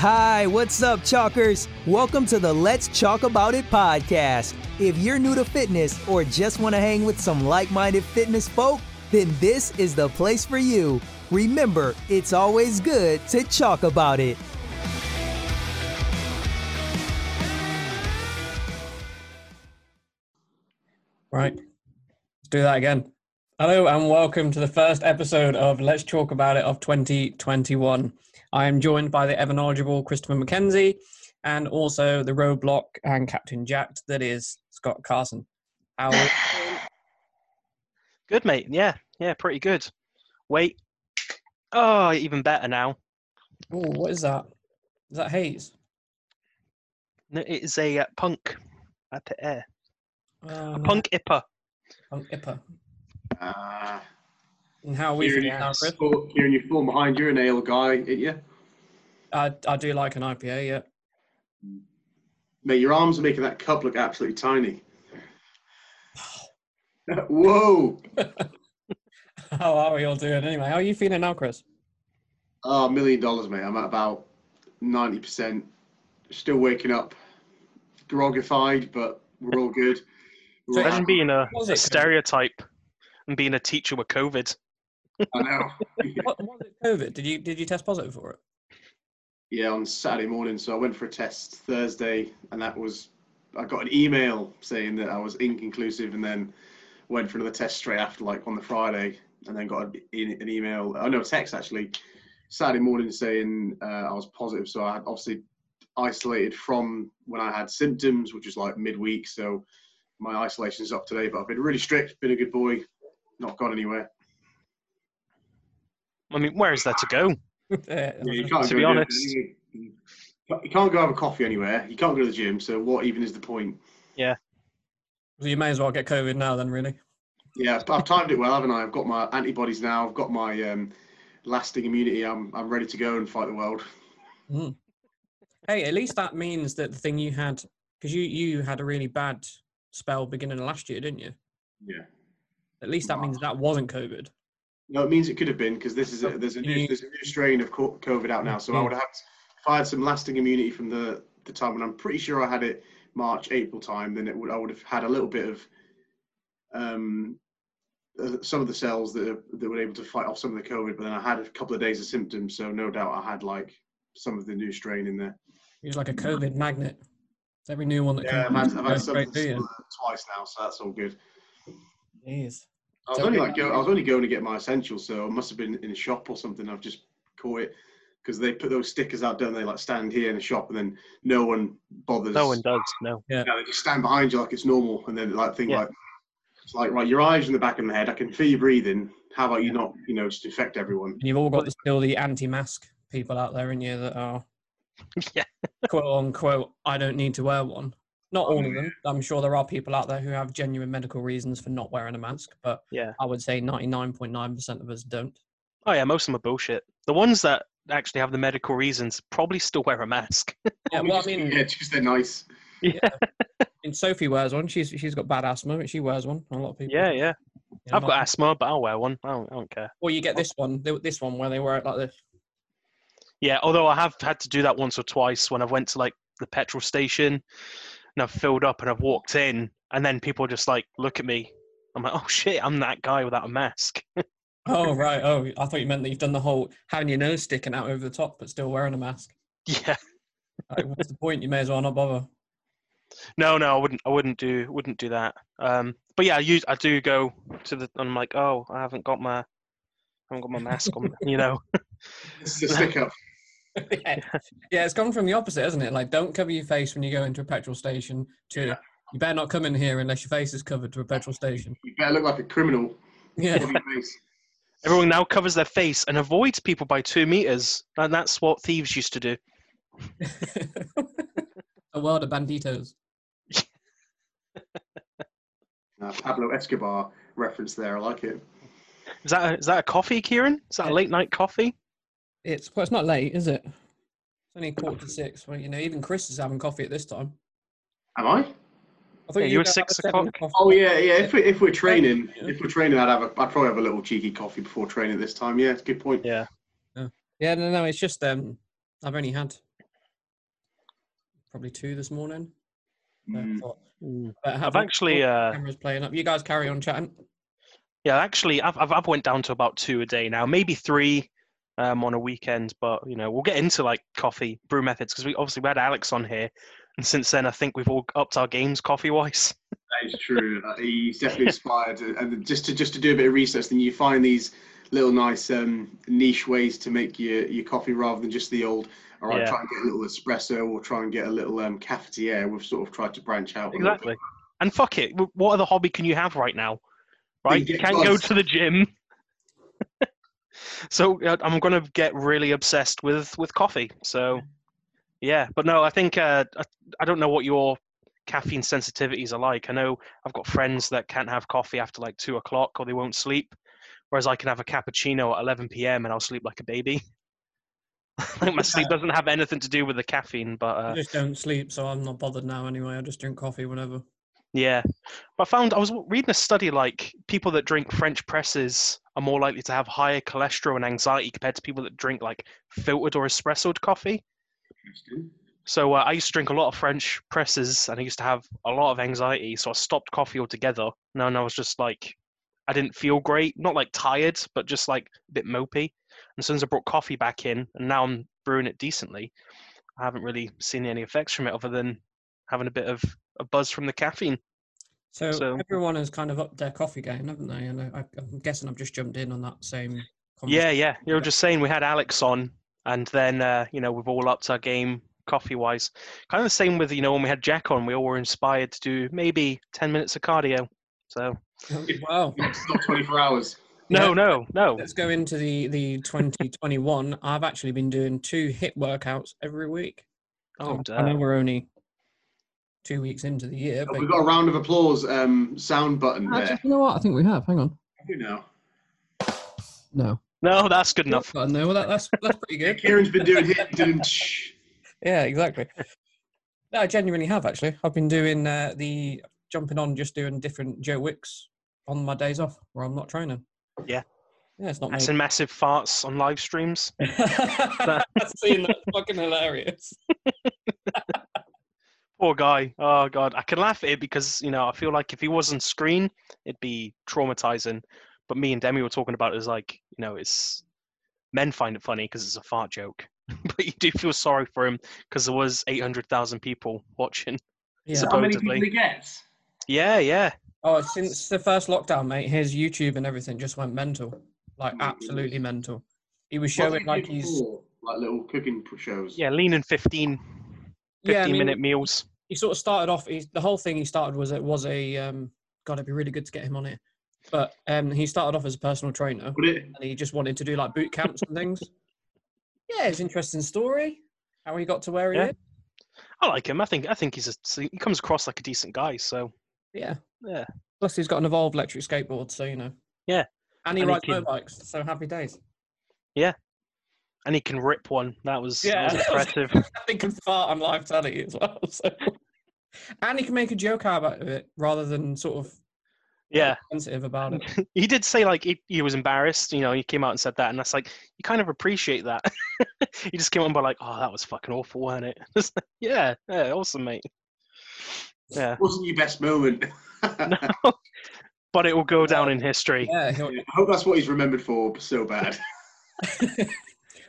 Hi, what's up, Chalkers? Welcome to the Let's Chalk About It podcast. If you're new to fitness or just want to hang with some like minded fitness folk, then this is the place for you. Remember, it's always good to chalk about it. Right. Let's do that again. Hello and welcome to the first episode of Let's Talk About It of 2021. I am joined by the ever knowledgeable Christopher McKenzie and also the roadblock and Captain Jacked that is Scott Carson. How are? Good, mate. Yeah, yeah, pretty good. Wait. Oh, even better now. Ooh, what is that? Is that haze? No, It is a uh, punk at the air. Oh, A punk ipper. Punk Ipper. Ah, And how are we Kieran, feeling now, Chris? you Kieran, you fall behind. You're an ale guy, ain't you? I, I do like an IPA, yeah. Mate, your arms are making that cup look absolutely tiny. Whoa! How are we all doing anyway? How are you feeling now, Chris? Oh, a million dollars, mate. I'm at about 90%. Still waking up. Grogified, but we're all good. We're all Imagine happy. being a, a stereotype and being a teacher with COVID. I know. What, was it COVID? Did you did you test positive for it? yeah, on Saturday morning. So I went for a test Thursday, and that was I got an email saying that I was inconclusive, and then went for another test straight after, like on the Friday, and then got an, an email. Oh no, a text actually Saturday morning saying uh, I was positive. So I had obviously isolated from when I had symptoms, which was like midweek. So my isolation's up today, but I've been really strict, been a good boy, not gone anywhere. I mean, where is there to go? Yeah, Yeah, you can't To go be honest. anything. you can't go have a coffee anywhere. You can't go to the gym. So what even is the point? Yeah. So you may as well get COVID now, then, really. Yeah, I've- I've timed it well, haven't I? I've got my antibodies now. I've got my um, lasting immunity. I'm I'm ready to go and fight the world. Mm. Hey, at least that means that the thing you had, because you you had a really bad spell beginning of last year, didn't you? Yeah. At least that means that wasn't COVID. No, it means it could have been because this is a, there's a new there's a new strain of COVID out now. So I would have if I had some lasting immunity from the the time when I'm pretty sure I had it March April time, then it would I would have had a little bit of um uh, some of the cells that are, that were able to fight off some of the COVID, but then I had a couple of days of symptoms, so no doubt I had like some of the new strain in there. Was like a COVID magnet. It's every new one that Yeah, I've had, I've had something to you. similar twice now, so that's all good. Jeez. I was only like go, I was only going to get my essentials, so I must have been in a shop or something. I've just caught it because they put those stickers out, don't they? Like stand here in a shop, and then no one bothers. No one does. No. Yeah, they just stand behind you like it's normal, and then like think Yeah. like it's like right, your eyes in the back of the head. I can feel you breathing. How about you not, you know, just infect everyone? And you've all got the, still the anti-mask people out there in you that are Yeah. quote unquote. I don't need to wear one. Not all of them. Mm-hmm. I'm sure there are people out there who have genuine medical reasons for not wearing a mask, but Yeah. I would say 99.9% of us don't. Oh yeah, most of them are bullshit. The ones that actually have the medical reasons probably still wear a mask. Yeah, well, I mean, yeah, just they're nice. Yeah. And Sophie wears one. She's she's got bad asthma, but she wears one. A lot of people. yeah, yeah. Yeah, I've not- got asthma, but I'll wear one. I don't, I don't care. Or you get this one, this one where they wear it like this. Yeah, although I have had to do that once or twice when I've went to like the petrol station and I've filled up and I've walked in and then people just like look at me. I'm like, oh shit, I'm that guy without a mask. Oh right. Oh, I thought you meant that you've done the whole having your nose sticking out over the top, but still wearing a mask. yeah. Like, what's the point? You may as well not bother. No, no, I wouldn't. I wouldn't do. Wouldn't do that. Um, but yeah, I use. I do go to the. I'm like, oh, I haven't got my. I haven't got my mask on. You know. It's a stick up. yeah. yeah, it's gone from the opposite, hasn't it? Like, don't cover your face when you go into a petrol station. To Yeah. you better not come in here unless your face is covered to a petrol station. You better look like a criminal. Yeah. Cover your face. Everyone now covers their face and avoids people by two meters, and that's what thieves used to do. a world of banditos. Uh, Pablo Escobar reference there. I like it. Is that a, is that a coffee, Kieran? Is that a late night coffee? It's well, it's not late, is it? It's only quarter to six. Well, you know, even Chris is having coffee at this time. Am I? I thought Yeah, you were were six o'clock. Oh yeah, yeah. If, we, if we're training, Yeah. if we're training, I'd have a, I'd probably have a little cheeky coffee before training this time. Yeah, it's a good point. Yeah. Yeah, no, no, it's just um, I've only had probably two this morning. I Mm. thought, Mm. better have I've actually, uh, cameras playing up. You guys carry on chatting. Yeah, actually, I've, I've I've went down to about two a day now, maybe three um, on a weekend. But you know, we'll get into like coffee brew methods because we obviously we had Alex on here, and since then I think we've all upped our games coffee wise. That is true. Uh, He's definitely inspired, uh, and just to just to do a bit of research, then you find these little nice um, niche ways to make your your coffee rather than just the old. All right, Yeah. try and get a little espresso or try and get a little um, cafetiere. We've sort of tried to branch out. a bit. Exactly. And fuck it, what other hobby can you have right now? Right, you can't go to the gym. So uh, I'm gonna get really obsessed with with coffee. So yeah, but no, I think uh, I, I don't know what your caffeine sensitivities are like. I know I've got friends that can't have coffee after like two o'clock or they won't sleep, whereas I can have a cappuccino at 11 p.m. and I'll sleep like a baby. like my sleep doesn't have anything to do with the caffeine, but uh, I just don't sleep, so I'm not bothered now anyway. I just drink coffee whenever. Yeah, but I found I was reading a study like people that drink French presses are more likely to have higher cholesterol and anxiety compared to people that drink like filtered or espressoed coffee. So uh, I used to drink a lot of French presses, and I used to have a lot of anxiety. So I stopped coffee altogether. No, and I was just like, I didn't feel great, not like tired, but just like a bit mopey. And as soon as I brought coffee back in, and now I'm brewing it decently, I haven't really seen any effects from it other than having a bit of a buzz from the caffeine. So, So- everyone has kind of upped their coffee game, haven't they? And I, I'm guessing I've just jumped in on that same. Yeah, conversation. yeah. You were just saying we had Alex on, and then uh, you know we've all upped our game coffee wise. Kind of the same with you know when we had Jack on, we all were inspired to do maybe ten minutes of cardio. So Wow. It's not 24 hours. no, Yeah. no, no. Let's go into the the 2021. I've actually been doing two HIIT workouts every week. Oh, So I know damn. we're only two weeks into the year, but We've got a round of applause um, sound button Actually, there. you know what? I think we have. Hang on. Who know? No. no, that's good enough. No, that, that's that's pretty good. Kieran's been doing HIIT, doing shh. Yeah, exactly. No, I genuinely have actually. I've been doing uh, the jumping on, just doing different Joe Wicks on my days off where I'm not training. Yeah. Yeah, it's not me. That's in massive farts on live streams. Seeing that's fucking hilarious. Poor guy. Oh god, I can laugh at it because you know I feel like if he was on screen, it'd be traumatizing. But me and Demi were talking about it as like you know it's men find it funny because it's a fart joke, but you do feel sorry for him because there was eight hundred thousand people watching. Yeah. How many people he gets? Yeah, yeah. Oh, since the first lockdown, mate, his YouTube and everything just went mental. Like Oh absolutely goodness. mental. He was showing like he's like little cooking shows. Yeah, lean in 15, 15 yeah, I mean, minute meals. he sort of started off. He, the whole thing he started was it was a um. God, it'd be really good to get him on it. But um, he started off as a personal trainer, and he just wanted to do like boot camps and things. Yeah, it's an interesting story. How he got to where he Yeah. is. I like him. I think I think he's a he comes across like a decent guy. So Yeah. yeah, Plus, he's got an evolved electric skateboard, so you know. Yeah. And he And he rides can- motorbikes, so happy days. And he can rip one. That was, Yeah. that was impressive. I think can fart on live telly as well. So. And he can make a joke out of it rather than sort of yeah. sensitive about it. he did say like he, he was embarrassed you know he came out and said that and that's like you kind of appreciate that he just came on by like oh that was fucking awful wasn't it It's like, yeah yeah awesome mate yeah Wasn't your best moment. no. but it will go down in history Yeah. I hope that's what he's remembered for so bad.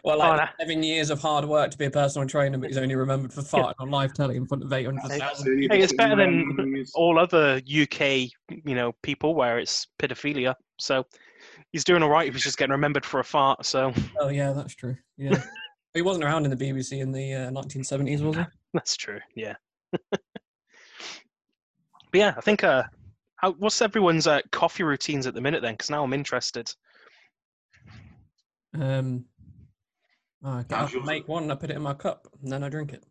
Well, like Oh, no. seven years of hard work to be a personal trainer, but he's only remembered for farting on live telly in front of 800,000. Hey, it's better than all other uk you know people where it's pedophilia so he's doing all right He was just getting remembered for a fart so Oh, yeah, that's true. Yeah. he wasn't around in the BBC in the uh, 1970s, was he? that's true yeah but yeah i think uh how, what's everyone's uh, coffee routines at the minute then because now i'm interested Um, oh, I get How's up and make one, I put it in my cup, and then I drink it.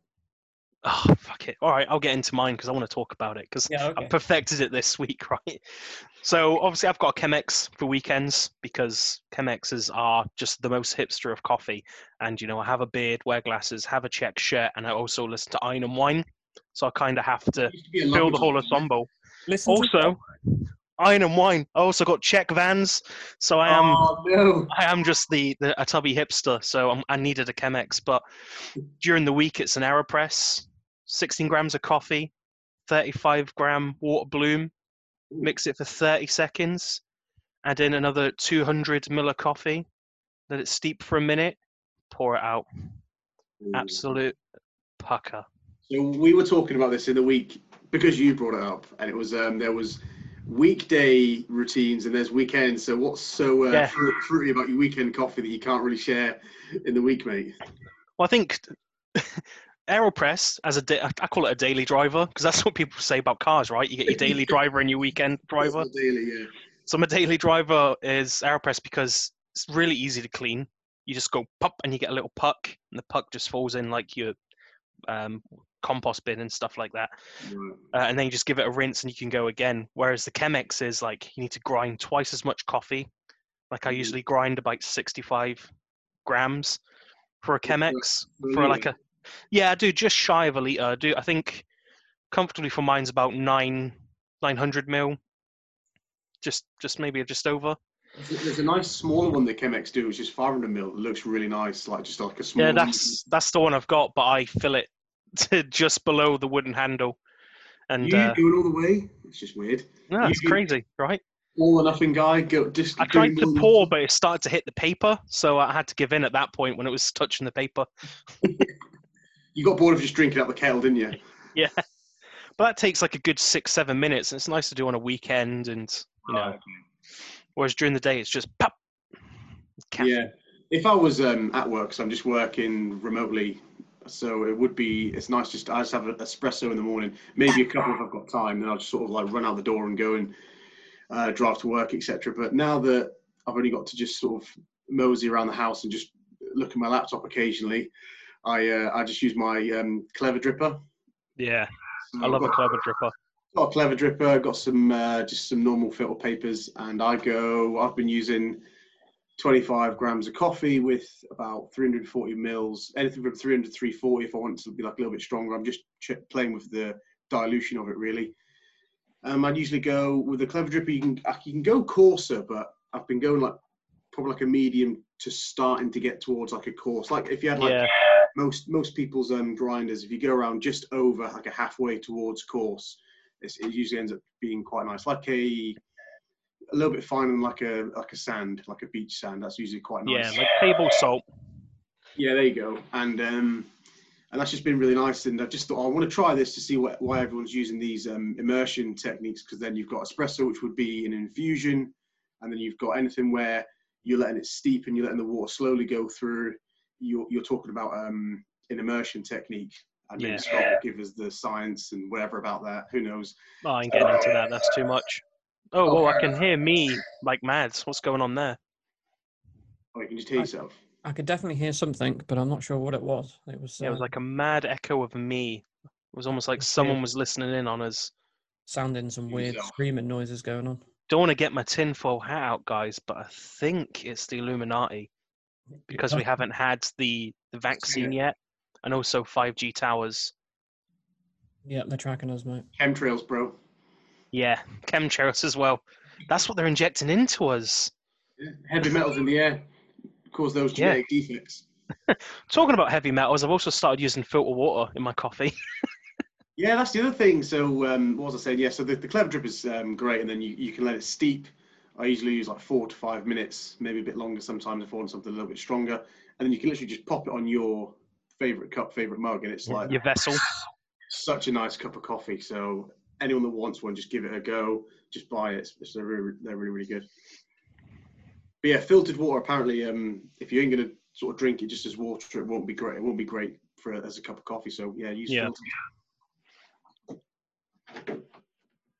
Oh fuck it! All right, I'll get into mine because I want to talk about it because Yeah, okay. I perfected it this week, right? So obviously I've got a Chemex for weekends because Chemexes are just the most hipster of coffee, and you know I have a beard, wear glasses, have a check shirt, and I also listen to Iron and Wine, so I kind of have to fill the whole ensemble. Listen to Also, Iron and Wine. I also got check Vans, so I am. Oh no! I am just the, the a tubby hipster, so I'm, I needed a Chemex. But during the week, it's an Aeropress, 16 grams of coffee, 35 gram water bloom, mix it for 30 seconds, add in another 200 ml of coffee, let it steep for a minute, pour it out. Absolute pucker. So we were talking about this in the week because you brought it up, and it was um, there was weekday routines and there's weekends. So what's so uh, Yeah. fru- fruity about your weekend coffee that you can't really share in the week, mate? Well, I think Aeropress as a da- I call it a daily driver because that's what people say about cars, right? You get your daily driver and your weekend driver. Daily, yeah. So my daily driver is Aeropress because it's really easy to clean. You just go pop and you get a little puck, and the puck just falls in like your um, compost bin and stuff like that. Right. Uh, and then you just give it a rinse and you can go again. Whereas the Chemex is like you need to grind twice as much coffee. Like I Mhm. usually grind about 65 grams for a Chemex for for like a yeah, I do just shy of a liter. I do I think comfortably for mine's about nine 900 mil. Just just maybe just over. There's a- There's a nice smaller one that Chemex do, which is 500 mil. It looks really nice, like just like a small. Yeah, that's that's the one I've got, but I fill it to just below the wooden handle. And you uh, going all the way. It's just weird. no, it's crazy, right? All or nothing guy. Go just. I tried to the- pour, but it started to hit the paper, so I had to give in at that point when it was touching the paper. You got bored of just drinking out the kettle, didn't you? Yeah, but that takes like a good six, seven minutes, and it's nice to do on a weekend. And you know, whereas during the day, it's just pop. Caffeine. Yeah. If I was um, at work, so I'm just working remotely, so it would be. It's nice just I just have an espresso in the morning, maybe a couple if I've got time. Then I'll just sort of like run out the door and go and uh, drive to work, etc. But now that I've only got to just sort of mosey around the house and just look at my laptop occasionally, I uh, I just use my um, clever dripper. yeah. So I love a got- clever dripper. got a clever dripper, got some uh, just some normal filter papers, and I go. I've been using 25 grams of coffee with about 340 mils, anything from 300 to 340 if I want to be like a little bit stronger. I'm just ch- playing with the dilution of it really. Um, I'd usually go with a clever dripper. You can uh, you can go coarser, but I've been going like probably like a medium to starting to get towards like a coarse. Like if you had like Yeah, most most people's um, grinders, if you go around just over like a halfway towards coarse, it's, it usually ends up being quite nice, like a a little bit finer than like a like a sand, like a beach sand. That's usually quite nice. yeah, like table salt. Yeah, there you go. And um, and that's just been really nice. And I just thought oh, I want to try this to see what, why everyone's using these um, immersion techniques because then you've got espresso, which would be an infusion, and then you've got anything where you're letting it steep and you're letting the water slowly go through. You're you're talking about um, an immersion technique. And maybe Yeah. Scott will give us the science and whatever about that. Who knows? Oh, I ain't getting into that. That's too much. Oh, well, I can hear me like mad. What's going on there? Oh, you can just hear I- yourself. I could definitely hear something, but I'm not sure what it was. It was, Yeah, it was uh, like a mad echo of me. It was almost like someone was listening in on us. sounding some weird yourself. screaming noises going on. Don't want to get my tinfoil hat out, guys, but I think it's the Illuminati because we haven't had the, the vaccine yet, and also 5G towers. Yeah, they're tracking us, mate. Chemtrails, bro. Yeah, chemtrails as well. That's what they're injecting into us. Yeah. Heavy metals in the air cause those Yeah. genetic defects. Talking about heavy metals, I've also started using filter water in my coffee. Yeah, that's the other thing. So, um, what was I saying? Yeah, so the, the clever drip is um, great, and then you, you can let it steep. I usually use like four to five minutes, maybe a bit longer sometimes if I want something a little bit stronger. And then you can literally just pop it on your favorite cup, favorite mug, and it's like Your vessel. such a nice cup of coffee. So, anyone that wants one, just give it a go. Just buy it. It's, they're, really, they're really, really good. But yeah, filtered water. Apparently, um, if you ain't gonna sort of drink it just as water, it won't be great. It won't be great for as a cup of coffee. So yeah, use Yeah. filtered.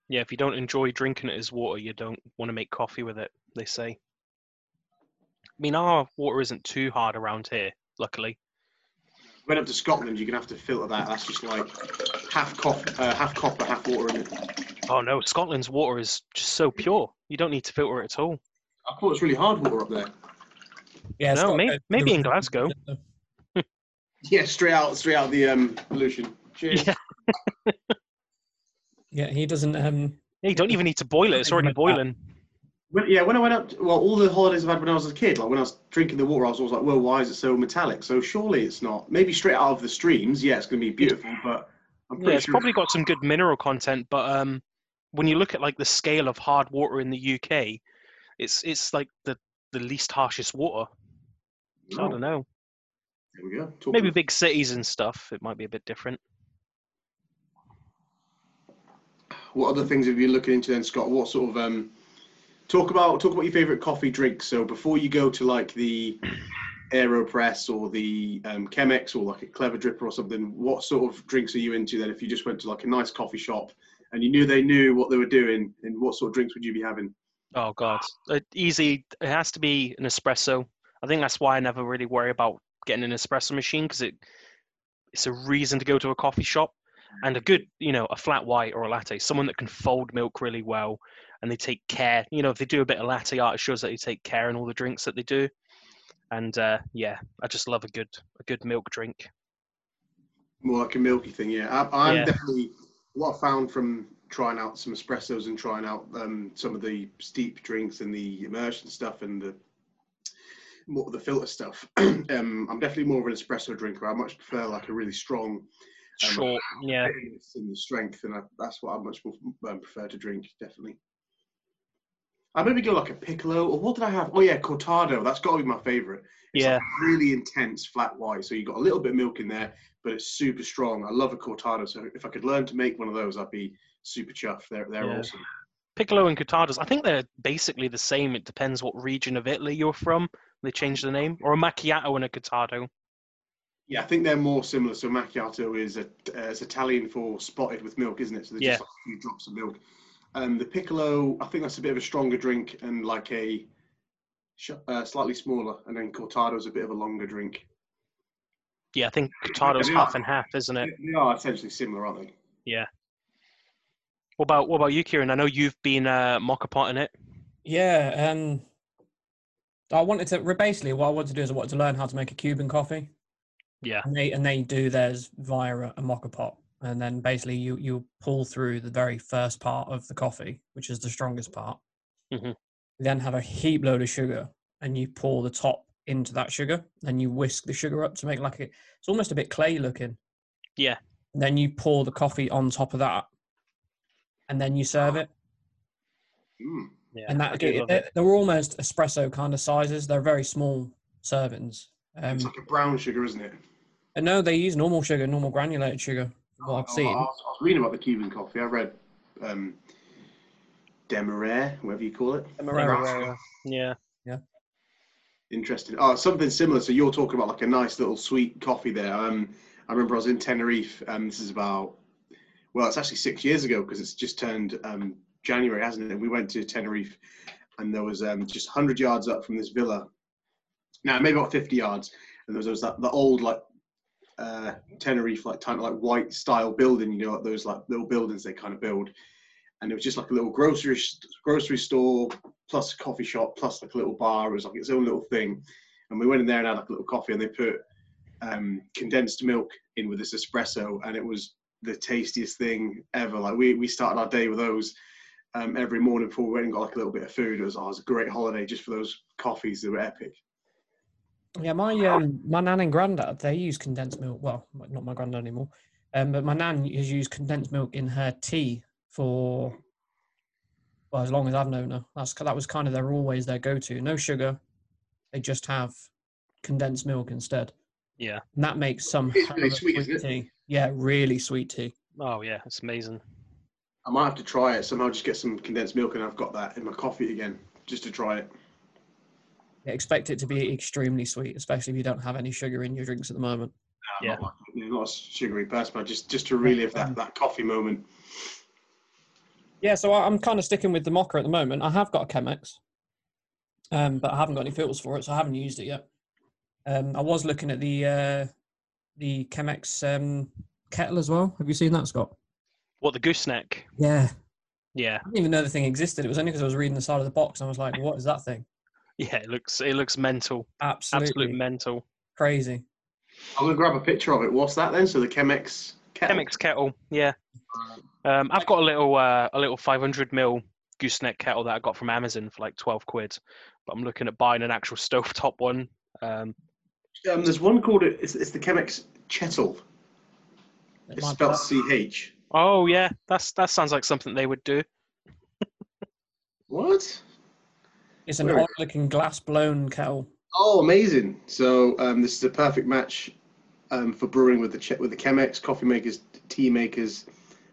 Yeah, if you don't enjoy drinking it as water, you don't want to make coffee with it, they say. I mean, our water isn't too hard around here, luckily. Went up to Scotland, you're gonna have to filter that. That's just like half copper, uh, half copper, half water in it. Oh no, Scotland's water is just so pure. You don't need to filter it at all. I thought it's really hard water up there. Yeah, No, may- maybe in Glasgow. Yeah, straight out, straight out the um, pollution. Cheers. Yeah. Yeah, he doesn't. Um, Yeah, you don't even need to boil it. It's already boiling. When, yeah, when I went up, well, all the holidays I've had when I was a kid, like when I was drinking the water, I was always like, well, why is it so metallic? So surely it's not. Maybe straight out of the streams, yeah, it's going to be beautiful, but I'm Yeah, it's sure probably got some good mineral content, but um, when you look at like the scale of hard water in the UK, it's it's like the the least harshest water. So I Oh, don't know. There we go. Talking Maybe of- big cities and stuff, it might be a bit different. What other things have you been looking into then, Scott? What sort of um, talk about talk about your favorite coffee drink? So before you go to like the Aeropress or the um, Chemex or like a Clever Dripper or something, what sort of drinks are you into then? If you just went to like a nice coffee shop and you knew they knew what they were doing, and what sort of drinks would you be having? Oh god, Uh, easy. It has to be an espresso. I think that's why I never really worry about getting an espresso machine because it it's a reason to go to a coffee shop and a good, you know, a flat white or a latte. Someone that can fold milk really well and they take care. You know, if they do a bit of latte art, it shows that they take care in all the drinks that they do. And uh, yeah, I just love a good a good milk drink. More like a milky thing, yeah. I, I'm Yeah. definitely what I found from trying out some espressos and trying out um, some of the steep drinks and the immersion stuff and the more of the filter stuff. um, I'm definitely more of an espresso drinker. I much prefer like a really strong um, Short, yeah. and the strength, and I, that's what I much more um, prefer to drink. Definitely. I maybe go like a piccolo, or what did I have? Oh yeah, cortado. That's got to be my favorite. It's Yeah. like really intense flat white. So you got a little bit of milk in there, but it's super strong. I love a cortado. So if I could learn to make one of those, I'd be super chuffed. They're they're Yeah. awesome. Piccolo and Cortados, I think they're basically the same. It depends what region of Italy you're from. They change the name. Or a macchiato and a cortado. Yeah, I think they're more similar. So macchiato is a, uh, it's Italian for spotted with milk, isn't it? So they're Yeah. just like a few drops of milk. Um, the piccolo, I think that's a bit of a stronger drink and like a uh, slightly smaller, and then cortado's a bit of a longer drink. Yeah, I think Cortado's they half are. and half, isn't it? They are essentially similar, aren't they? Yeah. What about what about you, Kieran? I know you've been uh, moka potting it. Yeah, um, I wanted to basically what I wanted to do is I wanted to learn how to make a Cuban coffee, Yeah. and they and they do theirs via a, a moka pot, and then basically you you pull through the very first part of the coffee, which is the strongest part. Mhm. You then have a heap load of sugar, and you pour the top into that sugar, and you whisk the sugar up to make like a, it's almost a bit clay looking. Yeah. Then you pour the coffee on top of that, and then you serve it. Mm. Yeah. and that do they, love they, it. they were almost espresso kind of sizes. They're very small servings. Um, It's like a brown sugar, isn't it? and no, they use normal sugar, normal granulated sugar. From What I've Oh, I, seen. was, I was reading about the Cuban coffee. I read um, Demerara, whatever you call it. Demerara. Yeah. Yeah. Interesting. Oh, something similar. So you're talking about like a nice little sweet coffee there. Um, I remember I was in Tenerife. Um, this is about well, it's actually six years ago because it's just turned um, January, hasn't it? And we went to Tenerife, and there was um, just 100 yards up from this villa. Now maybe about 50 yards, and there was, there was that the old like uh, Tenerife like kind of like white style building. You know, like those like little buildings they kind of build, and it was just like a little grocery grocery store plus a coffee shop plus like a little bar. It was like its own little thing. And we went in there and had like a little coffee, and they put um, condensed milk in with this espresso, and it was the tastiest thing ever. Like we we started our day with those um, every morning before we went and got like a little bit of food. It was, oh, it was a great holiday just for those coffees. They were epic. Yeah, my um, my nan and granddad they use condensed milk. Well, not my granddad anymore, um, but my nan has used condensed milk in her tea for well as long as I've known her. That's that was kind of their always their go to. No sugar, they just have condensed milk instead. Yeah. And that makes some It's really of a sweet, isn't it? tea. Yeah, really sweet tea. Oh yeah, it's amazing. I might have to try it somehow. Just get some condensed milk, and I've got that in my coffee again, just to try it. Yeah, expect it to be extremely sweet, especially if you don't have any sugar in your drinks at the moment. I'm Yeah. not, like, you not a sugary person, but just just to relive that, that coffee moment. Yeah, so I- I'm kind of sticking with the moka at the moment. I have got a Chemex, um, but I haven't got any filters for it, so I haven't used it yet. Um, I was looking at the uh, the Chemex um, kettle as well. Have you seen that, Scott? What the gooseneck? Yeah. Yeah. I didn't even know the thing existed. It was only because I was reading the side of the box and I was like, "What is that thing?" Yeah, it looks it looks mental. Absolutely Absolute mental. crazy. I'm gonna grab a picture of it. What's that then? So the Chemex kettle. Chemex kettle. Yeah. Um, I've got a little uh, a little 500 mil gooseneck kettle that I got from Amazon for like 12 quid, but I'm looking at buying an actual stovetop one. Um, Um, there's one called it. It's, it's the Chemex Chettle. It's spelled CH. Oh yeah, that's that sounds like something they would do. What? That. It's an odd-looking glass-blown kettle. Oh, amazing! So um, this is a perfect match um, for brewing with the che- with the Chemex coffee makers, tea makers,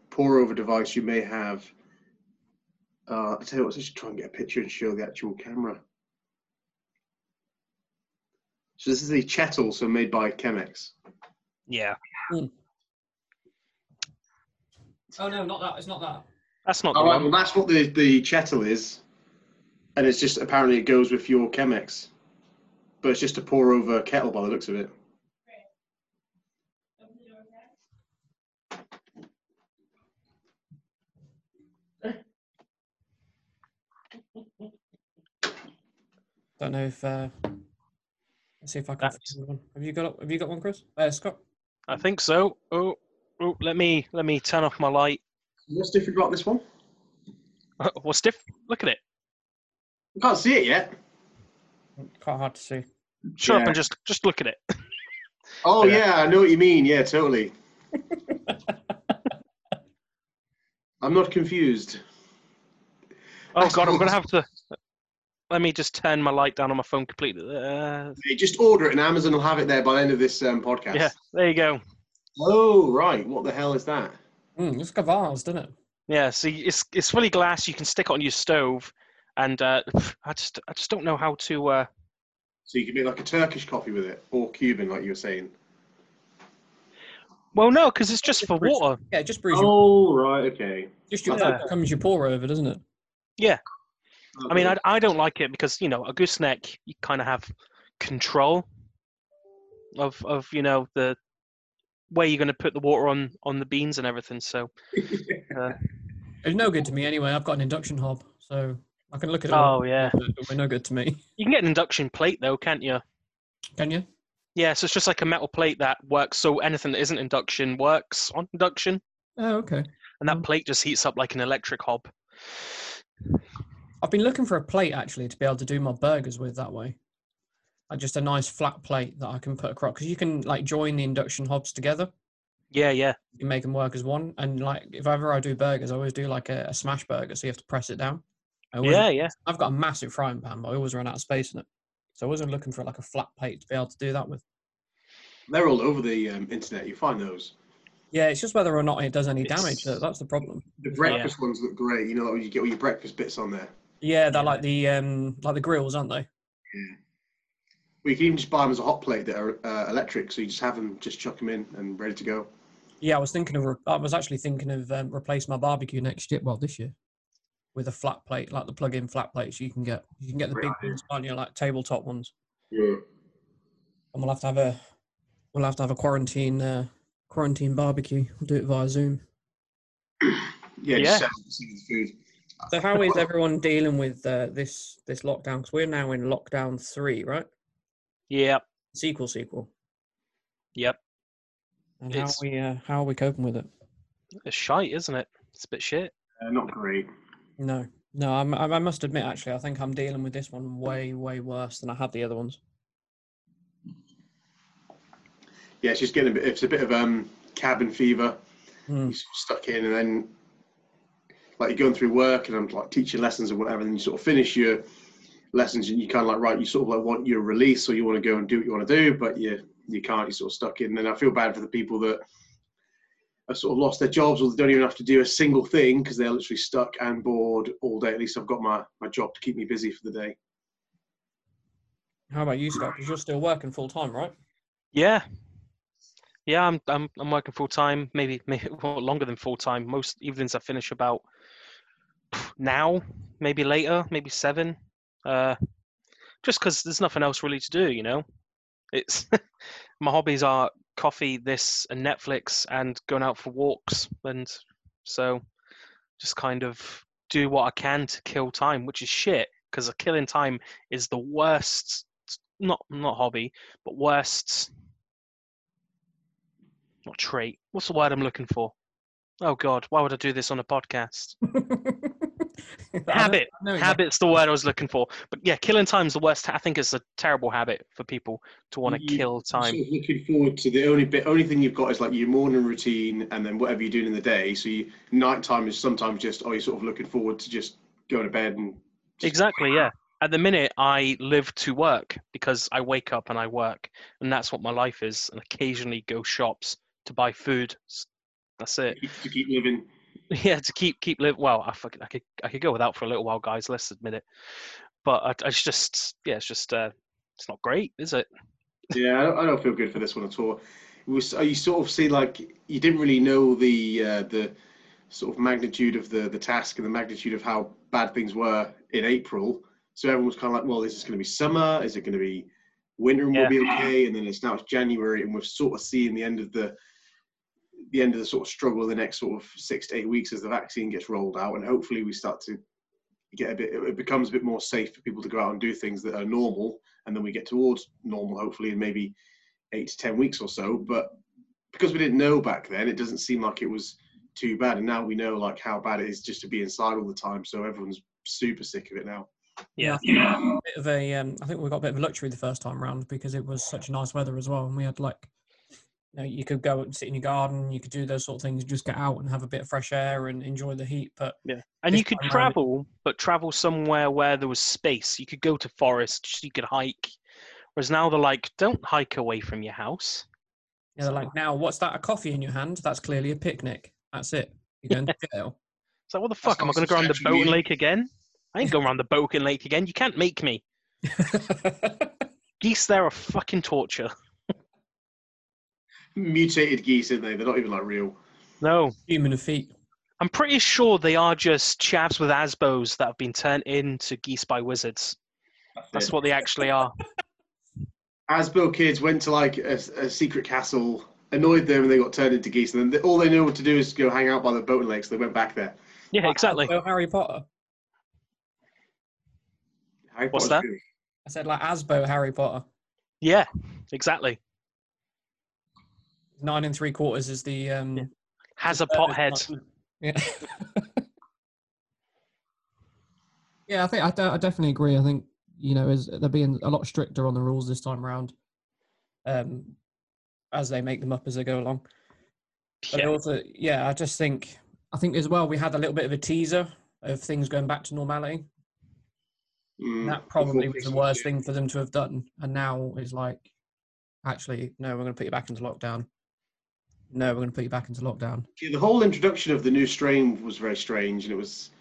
pour over device you may have. Uh, I tell you what, let's just try and get a picture and show the actual camera. So this is the Chettle, so made by Chemex. Yeah, Oh no, not that. It's not that. that's not the All right, well one. that's what the the Chettle is, and it's just apparently it goes with your Chemex, but it's just a pour over kettle by the looks of it. Don't know if. Uh, let's see if I can. That's- find one. Have you got? Have you got one, Chris? Uh, Scott. I think so. Oh, oh, let me let me turn off my light. What's different about this one? What's diff? Look at it. I can't see it yet. Quite hard to see. Shut up and just just look at it. Oh Yeah. yeah, I know what you mean. Yeah, totally. I'm not confused. Oh That's god, I'm gonna have to. Let me just turn my light down on my phone completely. Uh, Hey, Just order it, and Amazon will have it there by the end of this um, podcast. yeah, there you go. Oh right, what the hell is that? Mm, it's got vase, doesn't it? Yeah, see, it's it's fully glass. You can stick it on your stove, and uh, I just I just don't know how to. Uh, So you can make like a Turkish coffee with it, or Cuban, like you were saying. well, no, because it's just for water. Yeah, just brews. Your, Oh right, okay. just your yeah. comes your pour over, doesn't it? Yeah. I mean, I, I don't like it because you know a gooseneck you kind of have control of of you know the where you're going to put the water on on the beans and everything. So uh, It's no good to me anyway. I've got an induction hob, so I can look at it. oh yeah, but we're no good to me. you can get an induction plate though, can't you? Can you? Yeah, so it's just like a metal plate that works. So anything that isn't induction works on induction, Oh, okay. and that plate just heats up like an electric hob. I've been looking for a plate actually to be able to do my burgers with that way. Like just a nice flat plate that I can put across because you can like join the induction hobs together. Yeah, yeah, You can make them work as one. And like if ever I do burgers, I always do like a, a smash burger, so you have to press it down. I always, yeah, yeah. I've got a massive frying pan, but I always run out of space in it. So I wasn't looking for like a flat plate to be able to do that with. They're all over the um, internet. You find those. Yeah, it's just whether or not it does any damage. That- That's the problem. The breakfast ones look great. You know, like you get all your breakfast bits on there. Yeah, they're like the um like the grills, aren't they? Well, you can even just buy them as a hot plate that are uh, electric, so you just have them, just chuck them in and ready to go. Yeah, I was thinking of. Re- I was actually thinking of um, replace my barbecue next year. Well, this year, with a flat plate, like the plug-in flat plates you can get. You can get the Great big idea. ones, aren't you? Like tabletop ones. Yeah. And we'll have to have a. We'll have to have a quarantine. Uh, quarantine barbecue. We'll do it via Zoom. Yeah, Yeah. just send some of the food. So how is everyone dealing with uh, this this lockdown? Because we're now in lockdown three, right? Yep, Sequel, sequel. yep. And how are we uh, how are we coping with it? It's shite, isn't it? It's a bit shit. Uh, not great. No, no. I'm, I I must admit, actually, I think I'm dealing with this one way way worse than I have the other ones. Yeah, it's just getting a bit. It's a bit of um cabin fever. Hmm. You're sort of stuck in, and then like you're going through work, and I'm like teaching lessons or whatever. And you sort of finish your lessons, and you kind of like right. You sort of like want your release, or you want to go and do what you want to do, but you you can't. You're sort of stuck in. And I feel bad for the people that have sort of lost their jobs, or they don't even have to do a single thing because they're literally stuck and bored all day. At least I've got my my job to keep me busy for the day. How about you, Scott? Because you're still working full time, right? Yeah, yeah. I'm I'm I'm working full time. Maybe maybe longer than full time. Most evenings I finish about now, maybe later, maybe seven. Uh, just because there's nothing else really to do, you know. It's my hobbies are coffee, this, and Netflix, and going out for walks, and so just kind of do what I can to kill time, which is shit because killing time is the worst. Not not hobby, but worst. Not trait. What's the word I'm looking for? Oh God, why would I do this on a podcast? Habit. I know it- Habit's the word I was looking for. But yeah, killing time's the worst. I think it's a terrible habit for people to want to kill time. Sort of looking forward to the only bit, only thing you've got is like your morning routine, and then whatever you're doing in the day. So you, night time is sometimes just, oh, you're sort of looking forward to just going to bed and just- Exactly, yeah. At the minute, I live to work because I wake up and I work, and that's what my life is. And occasionally go shops to buy food. That's it. to keep living. Yeah, to keep keep live. Well, I fucking I could I could go without for a little while, guys. Let's admit it. But I, I just yeah, it's just uh, it's not great, is it? Yeah, I don't, I don't feel good for this one at all. It was you sort of see like you didn't really know the uh, the sort of magnitude of the the task and the magnitude of how bad things were in April. So everyone was kind of like, well, is this going to be summer? Is it going to be winter and Yeah. we'll be okay? And then it's now it's January and we're sort of seeing the end of the the end of the sort of struggle the next sort of six to eight weeks as the vaccine gets rolled out and hopefully we start to get a bit it becomes a bit more safe for people to go out and do things that are normal and then we get towards normal hopefully in maybe eight to ten weeks or so. But because we didn't know back then it doesn't seem like it was too bad. And now we know like how bad it is just to be inside all the time. So everyone's super sick of it now. Yeah, I think we got a bit of a. Um, I think we got a bit of a luxury the first time round because it was such nice weather as well, and we had like, know, you could go and sit in your garden, you could do those sort of things, just get out and have a bit of fresh air and enjoy the heat. But Yeah. And you could time round it- travel, but travel somewhere where there was space. You could go to forests, you could hike. Whereas now they're like, don't hike away from your house. yeah, they're like, now what's that? A coffee in your hand? That's clearly a picnic. That's it. You're going to jail. It's like, what the fuck? Am I going to go around the substantially Boating. Lake again? I ain't going around the Boating Lake again. You can't make me. Geese there are fucking torture. Mutated geese in they they're not even like real No. Human feet. I'm pretty sure they are just chavs with asbos that have been turned into geese by wizards. That's what they actually are. Asbo kids went to like a, a secret castle, annoyed them, and they got turned into geese. And then they, all they knew what to do is go hang out by the boating lake. So they went back there. Yeah, exactly. So Harry Potter. Harry What's Potter's that? good. I said like Asbo Harry Potter. Yeah, exactly. Nine and three quarters is the um. Yeah. Has a the pot service head. Yeah. yeah, I think I, I definitely agree. I think you know, as they're being a lot stricter on the rules this time around, um, as they make them up as they go along. But Yeah. also, yeah, I just think I think as well we had a little bit of a teaser of things going back to normality. Mm, that probably was the worst thing for them to have done. And now it's like, actually, no, we're going to put you back into lockdown. No, we're going to put you back into lockdown. The whole introduction of the new strain was very strange, and it was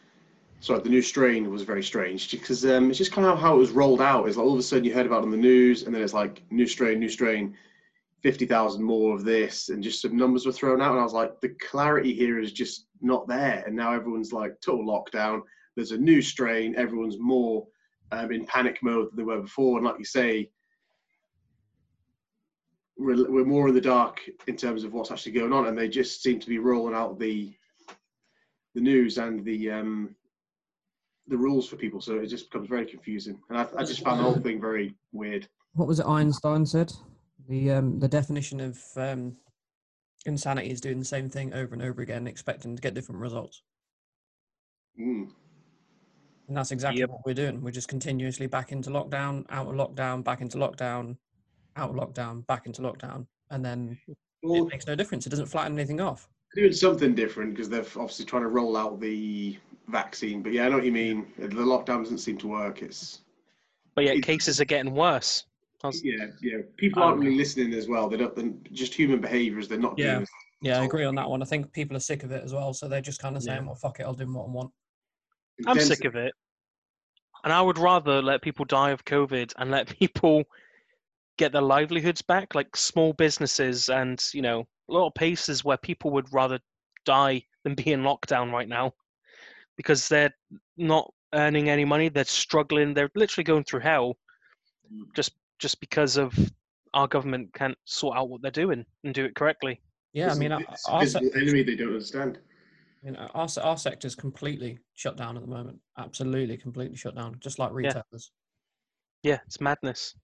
sorry, the new strain was very strange because um, it's just kind of how it was rolled out. It's like all of a sudden you heard about it on the news, and then it's like new strain, new strain, fifty thousand more of this, and just some numbers were thrown out, and I was like, the clarity here is just not there, and now everyone's like total lockdown. There's a new strain, everyone's more um, in panic mode than they were before, and like you say. We're, we're more in the dark in terms of what's actually going on, and they just seem to be rolling out the the news and the um, the rules for people. So it just becomes very confusing, and I, I just found the whole thing very weird. What was it Einstein said? The um, the definition of um, insanity is doing the same thing over and over again, expecting to get different results. Mm. And that's exactly Yep. what we're doing. We're just continuously back into lockdown, out of lockdown, back into lockdown, out of lockdown, back into lockdown. And then Well, it makes no difference. It doesn't flatten anything off. doing something different because they're obviously trying to roll out the vaccine. But yeah, I know what you mean. The lockdown doesn't seem to work. It's But yeah, It- cases are getting worse. I was- yeah, yeah. People Um, aren't really listening as well. They don't. They're just human behaviors. They're not Yeah. doing. Yeah, I agree on that one. I think people are sick of it as well. So they're just kind of Yeah. saying, well, fuck it, I'll do what I want. I'm sick of it. And I would rather let people die of COVID and let people get their livelihoods back, like small businesses and, you know, a lot of places where people would rather die than be in lockdown right now because they're not earning any money. They're struggling. They're literally going through hell Mm. just just because of our government can't sort out what they're doing and do it correctly. Yeah, I It's a- mean, our, it's our, se- visible enemy they don't understand. you know, our, se- our sector's completely shut down at the moment. Absolutely, completely shut down, just like retailers. Yeah, it's madness.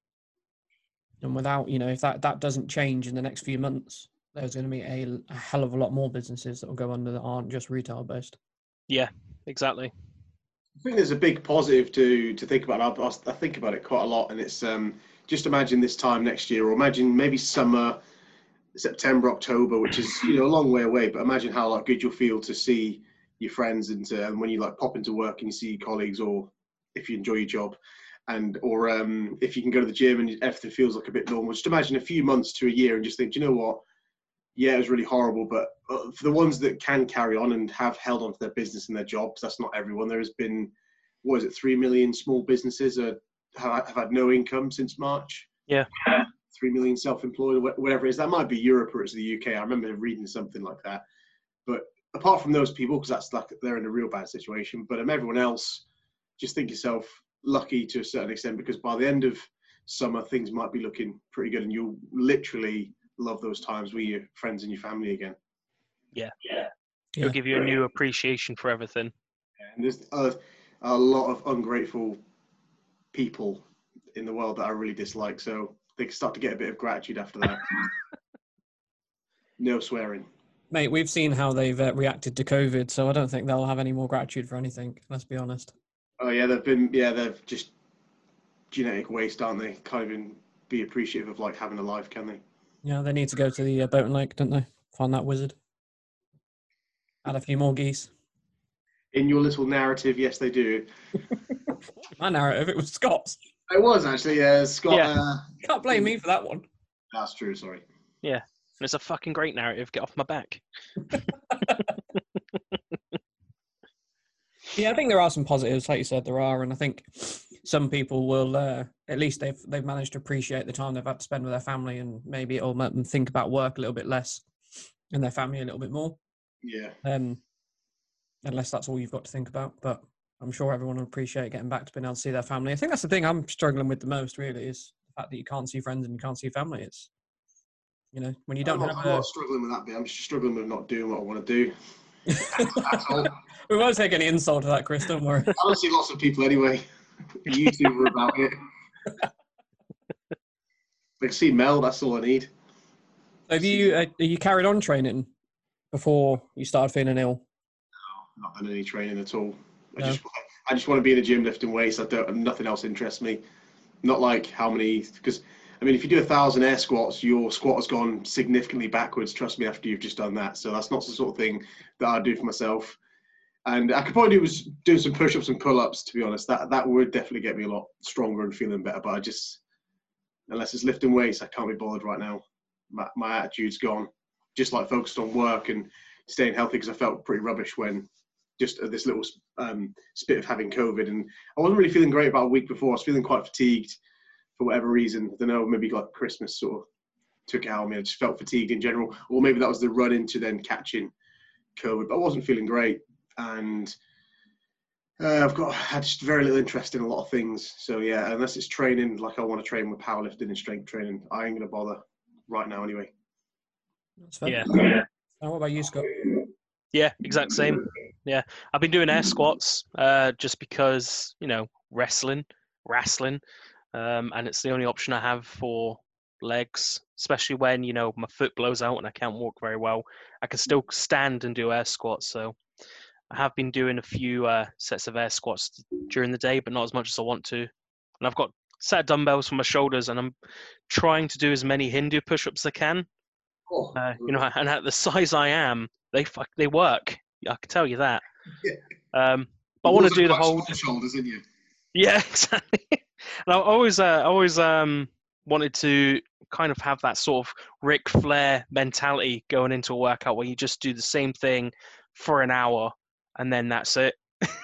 And without, you know, if that, that doesn't change in the next few months, there's going to be a hell of a lot more businesses that will go under that aren't just retail based. Yeah, exactly. I think there's a big positive to to think about. I, I think about it quite a lot, and it's um, just imagine this time next year, or imagine maybe summer, September, October, which is you know a long way away. But imagine how like good you'll feel to see your friends and, to, and when you like pop into work and you see your colleagues, or if you enjoy your job, and or um, if you can go to the gym and everything feels like a bit normal. Just imagine a few months to a year and just think, you know what? Yeah, it was really horrible, but uh, for the ones that can carry on and have held on to their business and their jobs, that's not everyone. There has been, what is it, three million small businesses are, have, have had no income since March. Yeah. Three million self-employed, whatever it is. That might be Europe or it's the UK. I remember reading something like that. But apart from those people, because that's like they're in a real bad situation. But um, everyone else, just think yourself lucky to a certain extent because by the end of summer things might be looking pretty good, and you'll literally love those times with your friends and your family again. Yeah, yeah. It'll give you a new appreciation for everything. And there's a, a lot of ungrateful people in the world that I really dislike, so they can start to get a bit of gratitude after that. no swearing. Mate, we've seen how they've uh, reacted to COVID, so I don't think they'll have any more gratitude for anything. Let's be honest. Oh yeah, they've been yeah they've just genetic waste, aren't they? Can't even be appreciative of like having a life, can they? Yeah, they need to go to the uh, boating lake, don't they? Find that wizard. Add a few more geese. In your little narrative, yes, they do. My narrative, it was Scott's. It was actually, yeah. Scott. Yeah. Uh, Can't blame me for that one. That's true. Sorry. Yeah, it's a fucking great narrative. Get off my back. yeah, I think there are some positives, like you said, there are, and I think some people will uh, at least they've they've managed to appreciate the time they've had to spend with their family, and maybe it'll make them think about work a little bit less and their family a little bit more. Yeah. Um, unless that's all you've got to think about, but I'm sure everyone will appreciate getting back to being able to see their family. I think that's the thing I'm struggling with the most, really, is the fact that you can't see friends and you can't see family. It's you know when you don't I'm have. Not, I'm not struggling with that bit. I'm just struggling with not doing what I want to do. we won't take any insult to that, Chris. Don't worry. I don't see lots of people anyway. YouTube were about it. I can see Mel. That's all I need. Have you uh, you carried on training before you started feeling ill? No, not done any training at all. I no. just I just want to be in the gym lifting weights. I don't. Nothing else interests me. Not like how many because I mean, if you do a thousand air squats, your squat has gone significantly backwards. Trust me, after you've just done that. So that's not the sort of thing that I do for myself. And I could probably do was do some push-ups and pull-ups. To be honest, that that would definitely get me a lot stronger and feeling better. But I just, unless it's lifting weights, I can't be bothered right now. My, my attitude's gone. Just like focused on work and staying healthy because I felt pretty rubbish when just this little um, spit of having COVID, and I wasn't really feeling great about a week before. I was feeling quite fatigued for whatever reason. I don't know, maybe like Christmas sort of took out of me. I just felt fatigued in general, or maybe that was the run into then catching COVID. But I wasn't feeling great, and uh, I've got had just very little interest in a lot of things. So yeah, unless it's training like I want to train with powerlifting and strength training, I ain't gonna bother right now anyway. Yeah. yeah. what about you, Scott? Yeah, exact same. Yeah, I've been doing air squats uh, just because you know wrestling, wrestling. Um, and it's the only option I have for legs, especially when you know my foot blows out and I can't walk very well. I can still stand and do air squats. So I have been doing a few uh, sets of air squats during the day, but not as much as I want to. And I've got set of dumbbells for my shoulders, and I'm trying to do as many Hindu push-ups as I can. Oh, uh, you know, and at the size I am, they fuck, they work. I can tell you that. Yeah. Um, but I want to do the whole shoulders, in you? Yeah, exactly. And I always, uh, always um, wanted to kind of have that sort of Ric Flair mentality going into a workout where you just do the same thing for an hour and then that's it.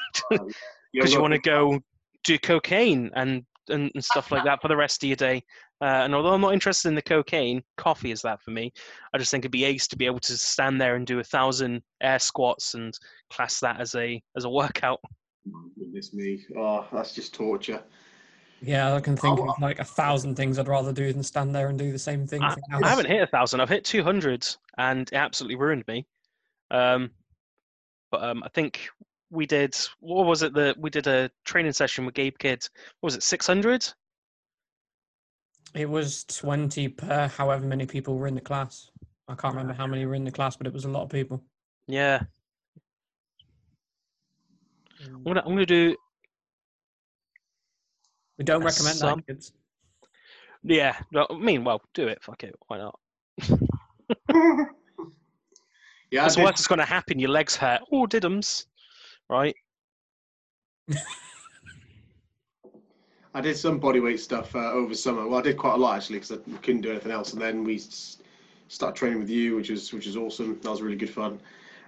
Because you want to go do cocaine and, and, and, stuff like that for the rest of your day. Uh, and although I'm not interested in the cocaine, coffee is that for me. I just think it'd be ace to be able to stand there and do a thousand air squats and class that as a as a workout. Goodness me! Oh, that's just torture. Yeah, I can think oh, of like a thousand things I'd rather do than stand there and do the same thing. I, I haven't hit a thousand. I've hit two hundred, and it absolutely ruined me. Um, but um, I think we did. What was it that we did a training session with Gabe Kidd? What was it? Six hundred. It was twenty per however many people were in the class. I can't remember how many were in the class, but it was a lot of people. Yeah. I'm gonna, I'm gonna do. We don't recommend sum. that, kids. Yeah, no, I mean, well, do it. Fuck it. Why not? yeah, I That's did, what's going to happen. Your legs hurt. Oh, didums. Right? I did some bodyweight stuff uh, over summer. Well, I did quite a lot actually because I couldn't do anything else. And then we s- started training with you, which is which is awesome. That was really good fun.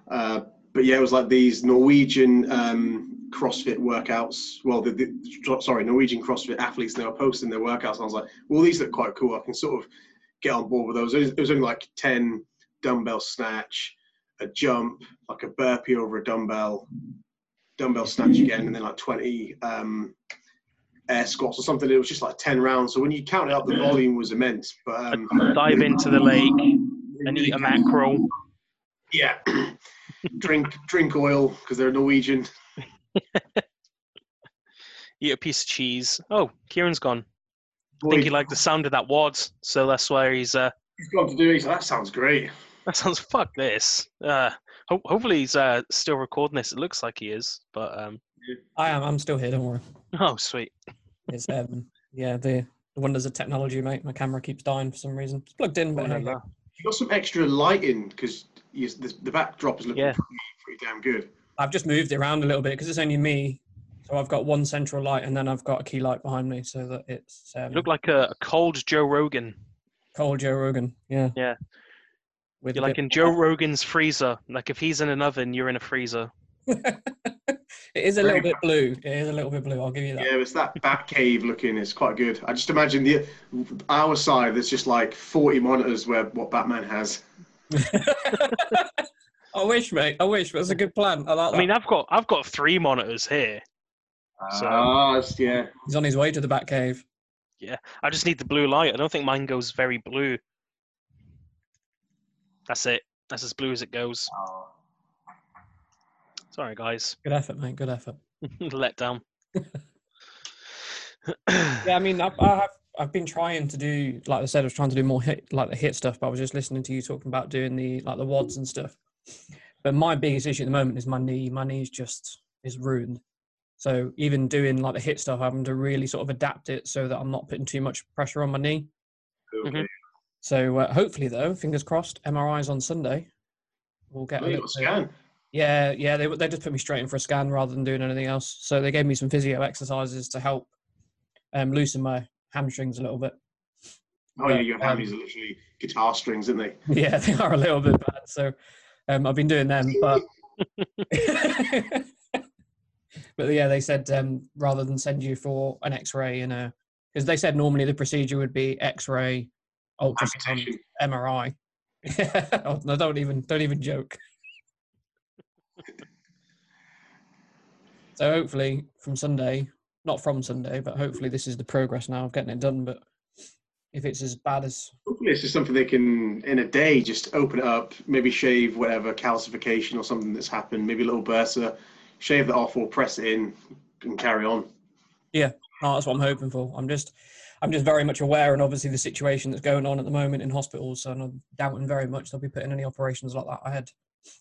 Uh, but yeah, it was like these Norwegian um, CrossFit workouts. Well, the, the sorry, Norwegian CrossFit athletes. They were posting their workouts, and I was like, well, these look quite cool. I can sort of get on board with those. It was, it was only like ten dumbbell snatch, a jump, like a burpee over a dumbbell, dumbbell snatch again, and then like twenty. Um, air squats or something. It was just like 10 rounds. So when you counted up, the volume was immense. But um, Dive into the lake and eat a mackerel. yeah, drink drink oil because they're Norwegian. Eat a piece of cheese. Oh, Kieran's gone. I think he liked the sound of that WODs, so that's why he's. uh he's gone to do it. That sounds great. That sounds fuck this. Uh, ho- hopefully he's uh still recording this. It looks like he is, but um. I am. I'm still here. Don't worry. Oh, sweet. It's um, yeah, the, the wonders of technology, mate. My camera keeps dying for some reason. It's plugged in, but hey, Voila. You got some extra lighting because the, the backdrop is looking Yeah. pretty, pretty damn good. I've just moved it around a little bit because it's only me. So I've got one central light, and then I've got a key light behind me, so that it's um, You look like a, a cold Joe Rogan. cold Joe Rogan. Yeah. Yeah. With You're like in Joe Rogan's freezer. Like if he's in an oven, you're in a freezer. it is a Very little bit blue. It is a little bit blue. I'll give you that. Yeah, it's that back cave looking. It's quite good. I just imagine the our side. There's just like 40 monitors where what Batman has. I wish, mate. I wish. That's a good plan. I like that. I mean, I've got I've got three monitors here. So- Ah, yeah. He's on his way to the back cave. Yeah, I just need the blue light. I don't think mine goes very blue. That's it. That's as blue as it goes. Sorry, guys. Good effort, mate. Good effort. Let down. Yeah, I mean, I've, I have. I've been trying to do, like I said, I was trying to do more HIIT, like the HIIT stuff. But I was just listening to you talking about doing the like the WODs and stuff. But my biggest issue at the moment is my knee. My knee's just is ruined. So even doing like the HIIT stuff, I'm having to really sort of adapt it so that I'm not putting too much pressure on my knee. Okay. So uh, hopefully, though, fingers crossed, MRI's on Sunday. We'll get Oh, a little got a bit- scan. Yeah, yeah, they they just put me straight in for a scan rather than doing anything else. So they gave me some physio exercises to help um, loosen my hamstrings a little bit. Oh yeah, your um, hammies are literally guitar strings, aren't they? Yeah, they are a little bit bad. So um, I've been doing them, but but yeah, they said um, rather than send you for an X-ray, you know, because they said normally the procedure would be X-ray, ultrasound, MRI. oh, no, don't even don't even joke. so hopefully from Sunday, not from Sunday, but hopefully this is the progress now of getting it done. But if it's as bad as Hopefully, it's just something they can in a day just open it up, maybe shave whatever calcification or something that's happened, maybe a little bursa, shave that off or press it in and carry on. Oh, that's what I'm hoping for. I'm just, I'm just very much aware, and obviously the situation that's going on at the moment in hospitals. So I'm doubting very much they'll be putting any operations like that ahead.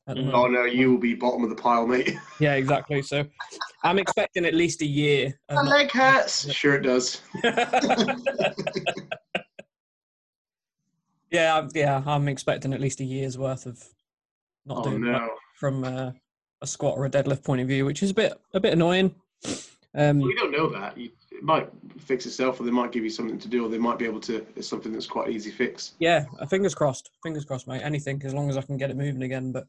At the Mm. moment. Oh no, you will be bottom of the pile, mate. Yeah, exactly. So I'm expecting at least a year. My leg hurts. Sure, it does. yeah, I'm, yeah, I'm expecting at least a year's worth of not Oh doing much no. from uh, a squat or a deadlift point of view, which is a bit, a bit annoying. Um, We don't know that. You, it might fix itself, or they might give you something to do, or they might be able to. It's something that's quite easy fix. Yeah, uh, fingers crossed. Fingers crossed, mate. Anything as long as I can get it moving again. But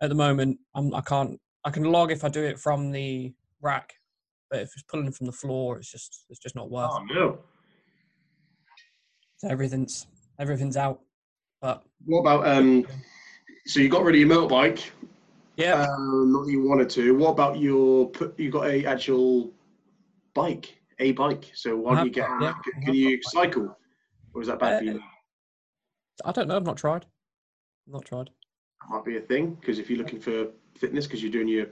at the moment, I'm I can't. I can log if I do it from the rack, but if it's pulling from the floor, it's just it's just not worth. Oh it. no. So everything's everything's out. But What about um? So you got rid of your motorbike. yeah, Um, not you wanted to. What about your? You got a actual bike, a bike. So why don't you get? Uh-huh. got- yeah, can- uh-huh. can you got a bike. cycle, or is that bad for you? Uh, I don't know. I've not tried. I've not tried. That might be a thing because if you're looking for fitness, because you're doing your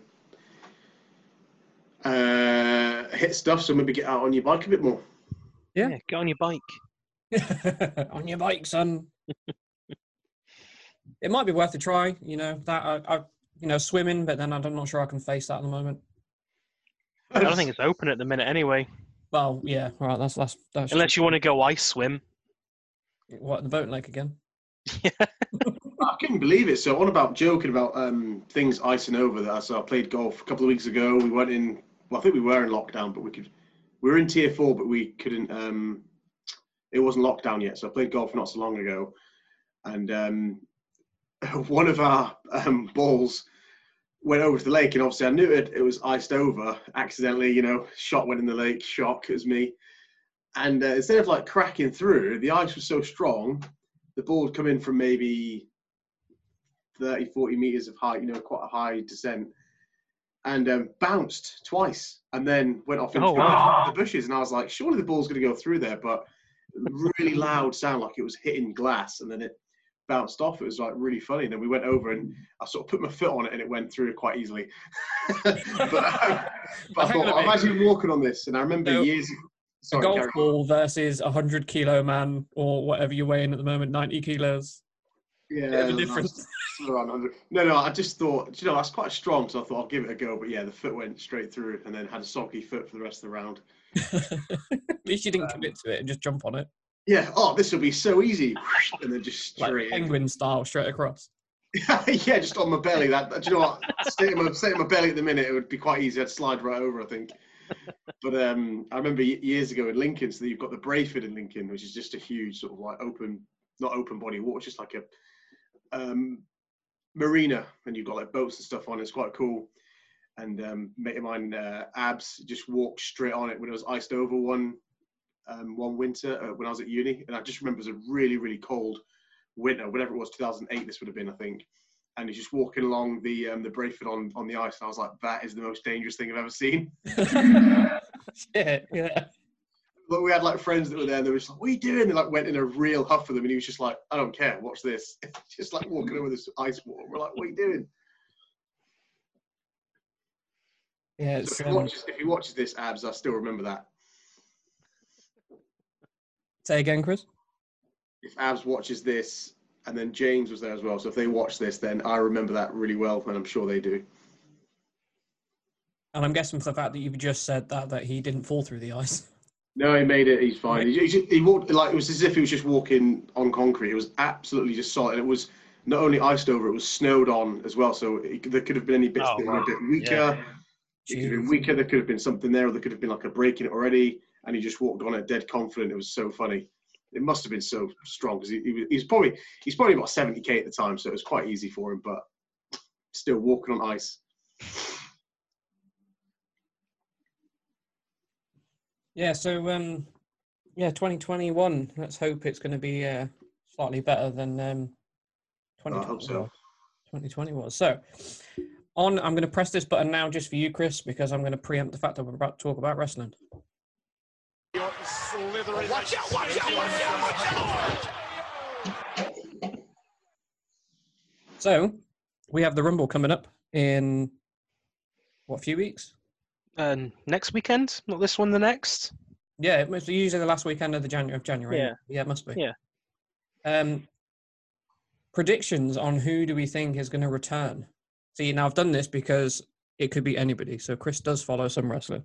uh, HIIT stuff, so maybe get out on your bike a bit more. Yeah. Yeah, get on your bike. On your bike, son. it might be worth a try. You know that I, I, you know, swimming, but then I'm not sure I can face that at the moment. I don't think it's open at the minute anyway. Well, yeah, right. That's that's that's Unless you want to go ice swim. what the boat lake again. Yeah. I couldn't believe it. So on about joking about um, things icing over that. So I played golf a couple of weeks ago. We went in. Well, I think we were in lockdown, but we could. We were in tier four, but we couldn't. Um, it wasn't lockdown yet. So I played golf not so long ago, and um, one of our um, balls went over to the lake, and obviously I knew it. It was iced over. Accidentally, you know, shot went in the lake. Shock, was me. And uh, instead of like cracking through, the ice was so strong, the ball would come in from maybe 30, 40 meters of height, you know, quite a high descent, and um, bounced twice and then went off into Oh, wow. the bushes. And I was like, surely the ball's going to go through there, but really loud sound like it was hitting glass and then it bounced off. It was like really funny. And then we went over and I sort of put my foot on it and it went through quite easily. but, um, but I Hang thought, I'm actually walking on this. And I remember So, years. Sorry, golf on. ball versus a hundred kilo man or whatever you're weighing at the moment, ninety kilos. Yeah, Bit of a that's difference. around 100. No, no, I just thought, you know, that's quite strong, so I thought I'll give it a go. But yeah, the foot went straight through and then had a soggy foot for the rest of the round. At least you didn't commit to it and just jump on it, Yeah, oh, this will be so easy. And then just like straight in. penguin style, straight across. yeah, just on my belly. That, do you know what? Stay in my, stay in my belly at the minute, it would be quite easy. I'd slide right over, I think. But um, I remember years ago in Lincoln, so you've got the Brayford in Lincoln, which is just a huge sort of like open, not open body water, just like a um, marina, and you've got like boats and stuff on. It's quite cool. And um, mate of mine, uh, Abs, just walked straight on it when it was iced over one um, one winter uh, when I was at uni, and I just remember it was a really really cold winter, whatever it was, 2008. This would have been, I think. And he's just walking along the um, the Brayford on on the ice, and I was like, that is the most dangerous thing I've ever seen. Shit, yeah. But we had like friends that were there, and they were just like, "What are you doing?" They like went in a real huff with him, and he was just like, "I don't care. Watch this." just like walking over this ice wall. We're like, "What are you doing?" Yeah, So if, he um, watches, if he watches this, abs, I still remember that. Say again, Chris. If abs watches this, and then James was there as well, so if they watch this, then I remember that really well, and I'm sure they do. And I'm guessing for the fact that you've just said that that he didn't fall through the ice. No, he made it. He's fine. He, he, he walked like it was as if he was just walking on concrete. It was absolutely just solid. It was not only iced over; it was snowed on as well. So it, there could have been any bits Oh, that were a bit weaker. Yeah. It could have been weaker. There could have been something there, or there could have been like a break in it already, and he just walked on it dead confident. It was so funny. It must have been so strong because he, he, was- he's probably he's probably about seventy k at the time, so it was quite easy for him. But still walking on ice. Yeah, so um, yeah, 2021. Let's hope it's going to be uh, slightly better than um, 2020. so. 2020 was. So, on, I'm going to press this button now just for you, Chris, because I'm going to preempt the fact that we're about to talk about wrestling. So, we have the Rumble coming up in what, a few weeks? And next weekend, not this one, the next. Yeah, it must be usually the last weekend of the January of January. Yeah. yeah, it must be. Yeah. Um, predictions on who do we think is going to return? See, now I've done this because it could be anybody. So Chris does follow some wrestling.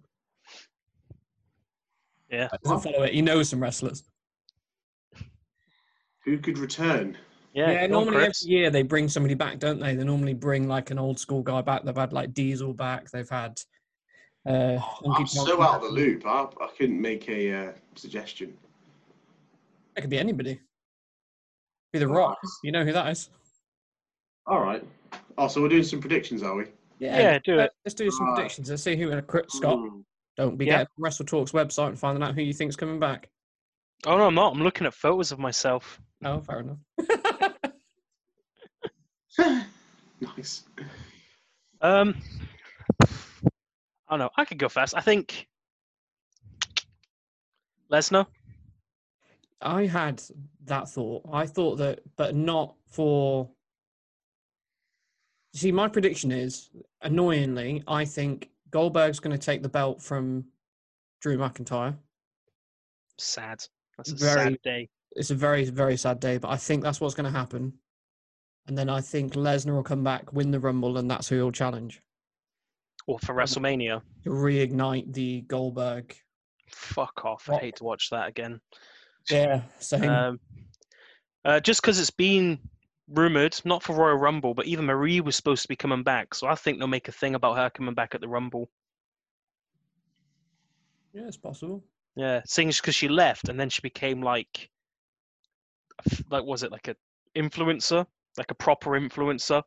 Yeah. Doesn't follow it. He knows some wrestlers. Who could return? Yeah. Yeah, go on, normally every year they bring somebody back, don't they? They normally bring like an old school guy back. They've had like Diesel back. They've had. Uh, Honky I'm Tonk so out of the loop. I, I couldn't make a uh, suggestion. It could be anybody. Be the Rock. You know who that is? All right. Oh, so we're doing some predictions, are we? Yeah, do let- it. Let's do some Right. predictions. Let's see who. Chris, Scott, Mm. Don't be Yeah. getting on WrestleTalk's website and finding out who you think's coming back. Oh no, I'm not. I'm looking at photos of myself. Oh, fair enough. nice. Um, I don't know. I could go fast. I think Lesnar. I had that thought. I thought that, but not for. See, my prediction is annoyingly, I think Goldberg's going to take the belt from Drew McIntyre. Sad. That's a Very- sad day. It's a very, very sad day, but I think that's what's going to happen. And then I think Lesnar will come back, win the Rumble, and that's who he'll challenge. Or for WrestleMania. to reignite the Goldberg. Fuck off! I hate to watch that again. Yeah, same. Um, uh, just because it's been rumored, not for Royal Rumble, but Eva Marie was supposed to be coming back, so I think they'll make a thing about her coming back at the Rumble. yeah, it's possible. Yeah, seeing because she left and then she became like, like was it like a influencer, like a proper influencer?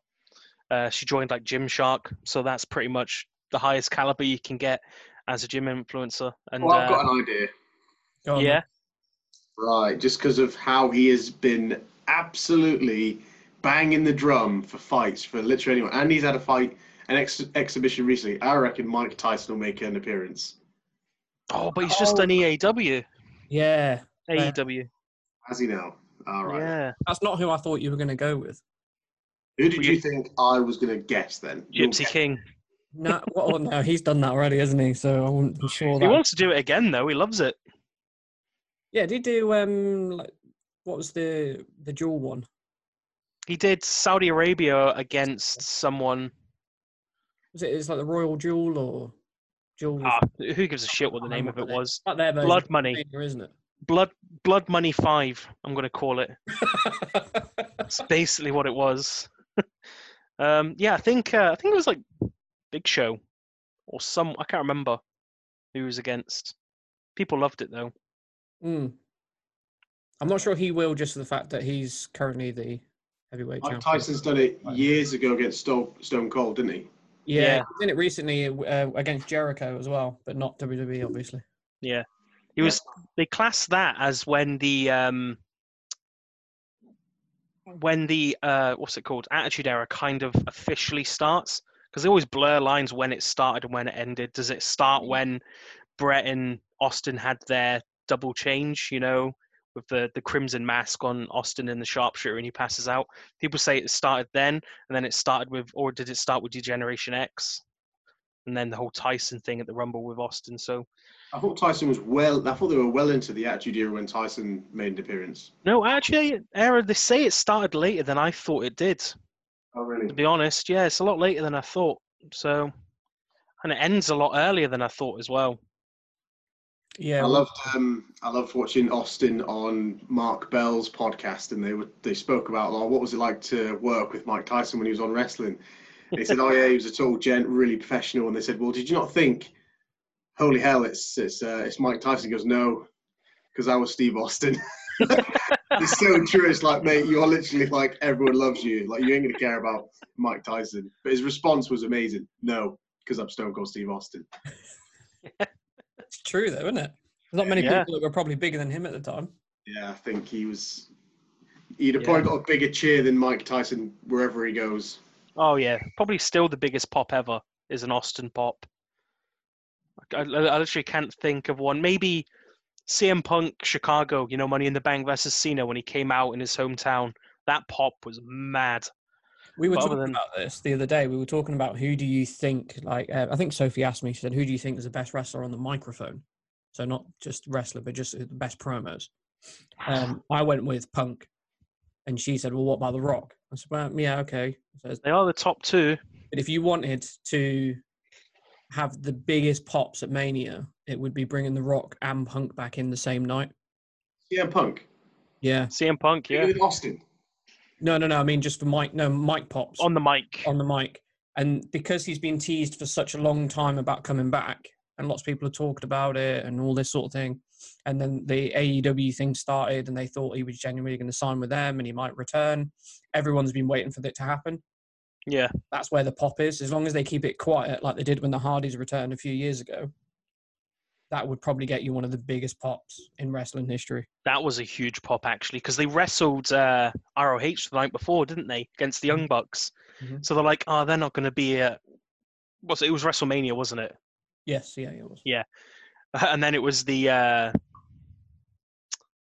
Uh, she joined like Gymshark, so that's pretty much the highest caliber you can get as a gym influencer. And Well, I've uh, got an idea. Go on, yeah, Right, just because of how he has been absolutely banging the drum for fights for literally anyone, and he's had a fight, an ex- exhibition recently. I reckon Mike Tyson will make an appearance. oh, but he's just Oh. an E EAW, Yeah, Yeah. AEW, Has he now? All right. yeah, that's not who I thought you were going to go with. Who did you you- think I was going to guess then? Your Gypsy guess. King. No, well, no, he's done that already, hasn't he? So I wouldn't be sure He wants to do it again though. He loves it. Yeah, did he do um, like, what was the the dual one? He did Saudi Arabia against someone. Was it? It's like the Royal Duel or Duel? Ah, who gives a shit what the name of it was? Version Blood Money. Isn't it? Blood Blood Money Five. I'm gonna call it. it? That's basically what it was. um, yeah, I think uh, I think it was like Big Show or some. I can't remember who was against. People loved it though. Mm. I'm not sure he will, just for the fact that he's currently the heavyweight Mike. Tyson's done it years ago against Stone, Stone Cold, didn't he? Yeah, Yeah. he did it recently uh, against Jericho as well, but not WWE, obviously. Yeah, he Yeah. was. They class that as when the um, when the uh, what's it called? Attitude Era kind of officially starts because they always blur lines when it started and when it ended. Does it start when Brett and Austin had their double change? You know, with the the crimson mask on Austin and the sharpshooter, and he passes out. People say it started then, and then it started with, or did it start with Degeneration X? And then the whole Tyson thing at the Rumble with Austin. So I thought Tyson was well. I thought they were well into the Attitude Era when Tyson made an appearance. No, actually, Era, they say it started later than I thought it did. Oh, really? To be honest, yeah, it's a lot later than I thought. So, and it ends a lot earlier than I thought as well. Yeah, I well, loved um, I loved watching Austin on Mark Bell's podcast, and they were they spoke about oh, what was it like to work with Mike Tyson when he was on wrestling. They said, "Oh yeah, he was a tall gent, really professional." And they said, "Well, did you not think, holy hell, it's it's uh, it's Mike Tyson?" He goes, "No, because I was Steve Austin." it's so true. It's like, mate, you're literally like everyone loves you. Like you ain't gonna care about Mike Tyson. But his response was amazing. No, because I'm Stone Cold Steve Austin. It's true though, isn't it? There's not many Yeah. people that were probably bigger than him at the time. Yeah, I think he was. He'd have Yeah. probably got a bigger cheer than Mike Tyson wherever he goes. Oh yeah, probably still the biggest pop ever is an Austin pop. I, I, I literally can't think of one. Maybe CM Punk Chicago, you know, Money in the Bank versus Cena when he came out in his hometown. That pop was mad. We were But talking than- about this the other day. We were talking about who do you think, like, uh, I think Sophie asked me, she said, who do you think is the best wrestler on the microphone? So not just wrestler, but just the best promos. Um, I went with Punk. And she said, well, what about The Rock? I said, well, yeah, okay. So, They are the top two. but if you wanted to have the biggest pops at Mania, it would be bringing The Rock and Punk back in the same night. CM Punk. Yeah. CM Punk, Bigger yeah, than Austin. No, no, no. I mean, just for Mike. No, Mike pops. on the mic. on the mic. And because he's been teased for such a long time about coming back, and lots of people have talked about it and all this sort of thing, and then the AEW thing started, and they thought he was genuinely going to sign with them and he might return. Everyone's been waiting for that to happen. Yeah, That's where the pop is. As long as they keep it quiet, like they did when the Hardys returned a few years ago, that would probably get you one of the biggest pops in wrestling history. that was a huge pop actually because they wrestled uh, ROH the night before, didn't they, against the Young Bucks? Mhm. So they're like, oh, they're not going to be. Uh, what's it? It was WrestleMania, wasn't it? Yes, yeah, it was. and then it was the. Uh,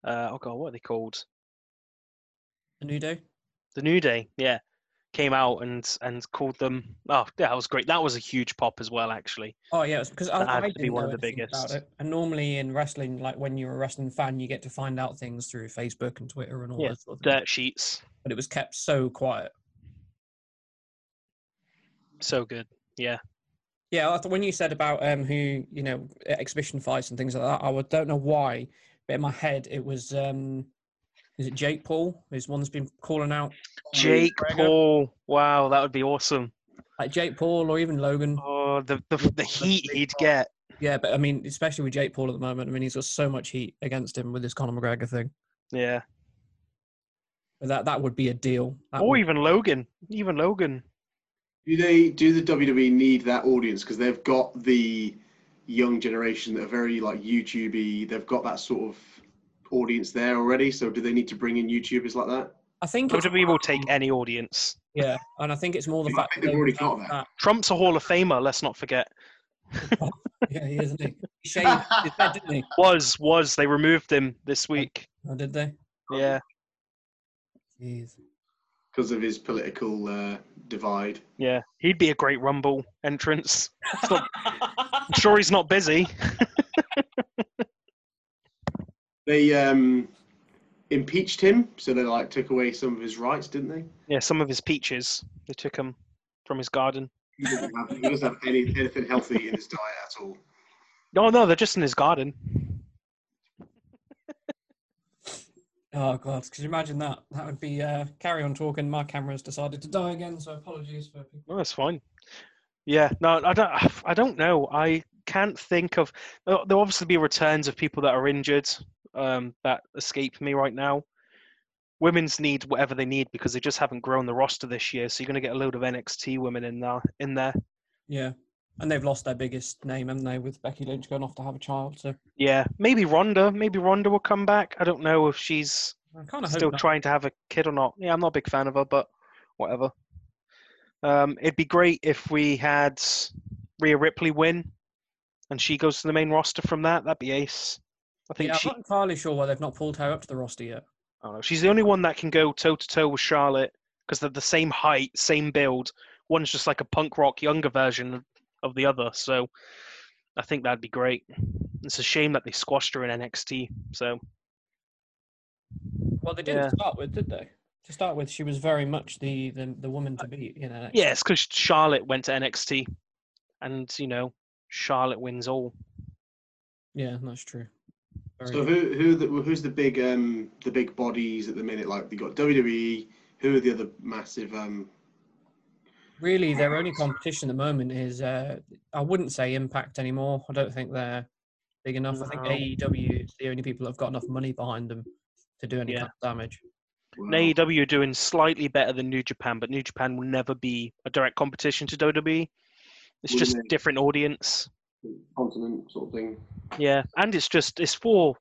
uh, oh god, what are they called? The new day. The New Day, yeah, came out and and called them. Oh, yeah, that was great. That was a huge pop as well, actually. Oh yeah, because I, I to be didn't one know of the biggest. And normally in wrestling, like when you're a wrestling fan, you get to find out things through Facebook and Twitter and all Yeah, that sort of thing. Dirt sheets, But it was kept so quiet. so good. Yeah, Yeah, when you said about um who you know exhibition fights and things like that, I would, don't know why, but in my head it was um is it Jake Paul? Is one that's been calling out Jake McGregor? Paul. Wow, that would be awesome. like Jake Paul or even Logan. Oh, the the, the heat he'd get. Yeah, but I mean, especially with Jake Paul at the moment, I mean, he's got so much heat against him with this Conor McGregor thing. Yeah. But that that would be a deal. That Or would- even Logan. Even Logan. Do they do the WWE need that audience because they've got the young generation that are very like YouTubey. They've got that sort of audience there already. So do they need to bring in YouTubers like that? I think it's, WWE will take any audience. yeah, and I think it's more the fact that they've they already would got have that. Trump's a Hall of Famer. Let's not forget. Yeah, he is, isn't he? He shaved his head, didn't he? Was was they removed him this week? Oh, did they? Yeah. Jeez. Because of his political uh, divide. Yeah. He'd be a great Rumble entrance. Not- I'm sure he's not busy. They um, impeached him, so they like took away some of his rights, didn't they? Yeah. Some of his peaches they took him from his garden. He doesn't have, he doesn't have any, anything healthy in his diet at all. No, no, they're just in his garden. Oh god, could you imagine that? That would be uh carry on talking. My camera's decided to die again, so apologies for people. No, that's fine. Yeah, no, I don't. I don't know. I can't think of. There'll there'll obviously be returns of people that are injured um, that escape me right now. Women's need whatever they need because they just haven't grown the roster this year. So you're going to get a load of NXT women in there. In there, Yeah. And they've lost their biggest name, haven't they, with Becky Lynch going off to have a child. So yeah, maybe Ronda. Maybe Ronda will come back. I don't know if she's I kind of still trying to have a kid or not. Yeah, I'm not a big fan of her, but whatever. Um, it'd be great if we had Rhea Ripley win, and she goes to the main roster from that. That'd be ace. I think Yeah, I'm not entirely sure why they've not pulled her up to the roster yet. I don't know, she's the only one that can go toe to toe with Charlotte because they're the same height, same build. One's just like a punk rock younger version of- the other. So I think that'd be great. It's a shame that they squashed her in NXT. So Well, they didn't Yeah. start with, did they? To start with, she was very much the the, the woman to uh, beat. You know. yeah, it's because Charlotte went to NXT, and you know Charlotte wins all. Yeah, that's true. Very So who who the, who's the big um the big bodies at the minute? Like they got WWE. Who are the other massive um? Really, their only competition at the moment is uh, I wouldn't say Impact anymore. I don't think they're big enough. I think AEW is the only people that have got enough money behind them to do any Yeah. kind of damage. well, And AEW are doing slightly better than New Japan, but New Japan will never be a direct competition to WWE. It's Wouldn't just it? different audience. Continent sort of thing. Yeah, and it's just it's for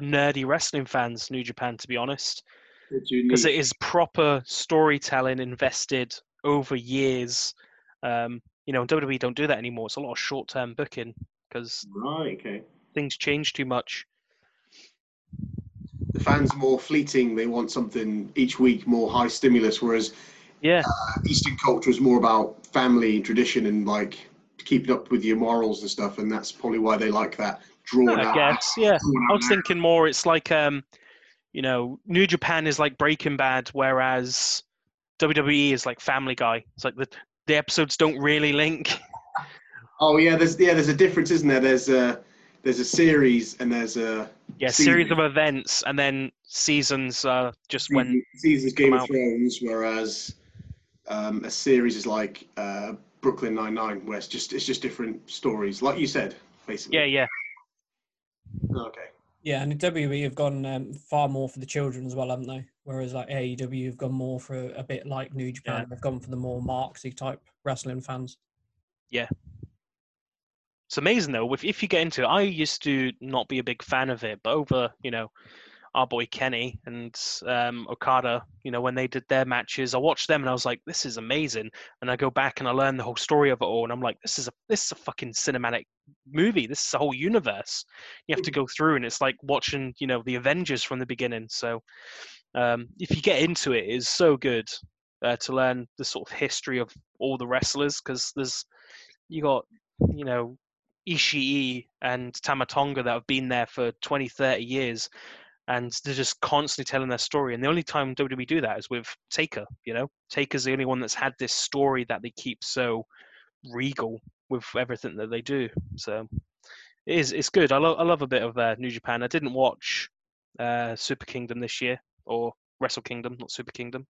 nerdy wrestling fans. New Japan, to be honest, because it is proper storytelling invested over years. Um, you know, WWE don't do that anymore. It's a lot of short-term booking because Right. Okay. things change too much. The fans are more fleeting. They want something each week more high stimulus, whereas Yeah, Eastern culture is more about family tradition and like keeping up with your morals and stuff. And that's probably why they like that drawn I out. guess. Yeah, I was thinking more. It's like um, you know, New Japan is like Breaking Bad, whereas WWE is like Family Guy. It's like the the episodes don't really link. Oh yeah, there's yeah, there's a difference, isn't there? There's a there's a series and there's a Yeah, Season. series of events and then seasons. Uh, just when seasons Game of out. Thrones, whereas um, a series is like uh, Brooklyn Nine Nine, where it's just it's just different stories, like you said, basically. yeah, yeah, Okay. Yeah, and WWE have gone um, far more for the children as well, haven't they? Whereas like AEW have gone more for a, a bit like New Japan. Yeah. They've gone for the more Marksy type wrestling fans. Yeah. It's amazing though. If if you get into it, I used to not be a big fan of it, but over you know our boy Kenny and um, Okada, you know when they did their matches, I watched them and I was like, this is amazing. And I go back and I learn the whole story of it all, and I'm like, this is a this is a fucking cinematic movie. This is a whole universe. You have to go through, and it's like watching you know the Avengers from the beginning. So um, if you get into it, it's so good uh, to learn the sort of history of all the wrestlers because there's you got you know Ishii and Tama Tonga that have been there for 20, 30 years, and they're just constantly telling their story. And the only time WWE do that is with Taker. You know, Taker's the only one that's had this story that they keep so regal. with everything that they do. So it is it's good. I love I love a bit of uh, New Japan. I didn't watch uh, Super Kingdom this year or Wrestle Kingdom, not Super Kingdom.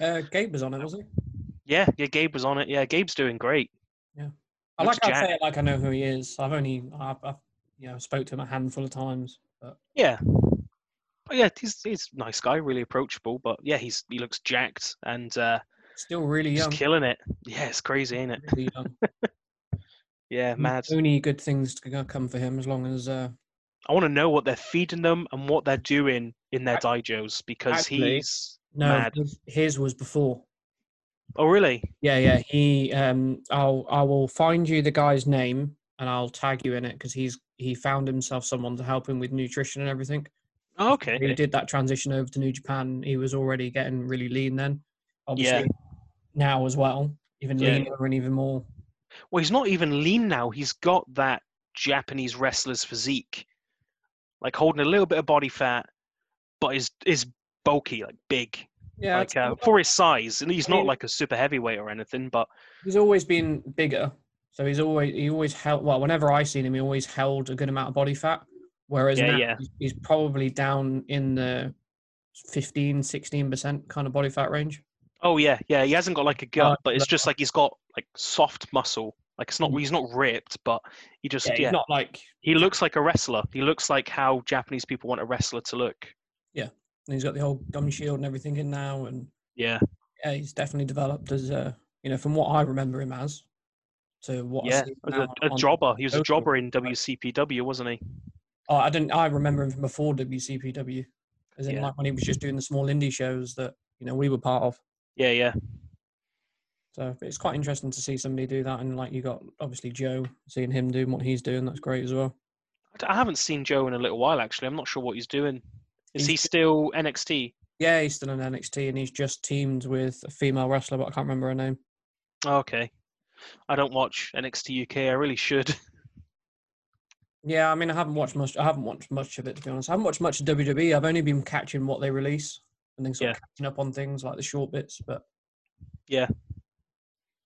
Uh, Gabe was on it, wasn't he? Yeah, yeah, Gabe was on it. Yeah, Gabe's doing great. Yeah, I Looks like I say it like I know who he is. I've only I've, I've you know spoke to him a handful of times, but Yeah. But yeah, he's he's a nice guy, really approachable. But yeah, he's he looks jacked and uh, still really young. killing it. Yeah, it's crazy, ain't it? Really. Yeah, mad. Only good things to come for him as long as uh, I want to know what they're feeding them and what they're doing in their dojos because Actually, he's no. mad. His, his was before. Oh, really? Yeah, yeah. He um, I'll I will find you the guy's name and I'll tag you in it because he's he found himself someone to help him with nutrition and everything. Oh, okay. He did that transition over to New Japan. He was already getting really lean then. Obviously, now as well, even Yeah. leaner and even more. Well, he's not even lean now. He's got that Japanese wrestler's physique, like holding a little bit of body fat, but is is bulky, like big, Yeah, like uh, for his size. And he's I not mean- like a super heavyweight or anything, but he's always been bigger. So he's always he always held well. Whenever I seen him, he always held a good amount of body fat. Whereas Yeah, now yeah. he's- probably down in the 15, 16 percent kind of body fat range. oh yeah, yeah, he hasn't got like a gut, Uh, but it's just like he's got like soft muscle. Like it's not Mm. he's not ripped, but he just Yeah, yeah, not like he looks like a wrestler. He looks like how Japanese people want a wrestler to look. Yeah. And he's got the whole gum shield and everything in now, and Yeah, yeah, he's definitely developed as a you know from what I remember him as to what I yeah, a, a jobber. He was a jobber in WCPW, wasn't he? Oh, I didn't. I remember him from before WCPW, as in Yeah. like when he was just doing the small indie shows that you know we were part of. Yeah, yeah. So it's quite interesting to see somebody do that, and like you got obviously Joe, seeing him doing what he's doing, that's great as well. I haven't seen Joe in a little while actually. I'm not sure what he's doing. Is He's he still NXT? Yeah, he's still in NXT, and he's just teamed with a female wrestler, but I can't remember her name. Oh, okay. I don't watch NXT UK. I really should. Yeah, I mean, I haven't watched much. I haven't watched much of it to be honest. I haven't watched much of WWE. I've only been catching what they release and then sort of catching up on things like the short bits. But Yeah.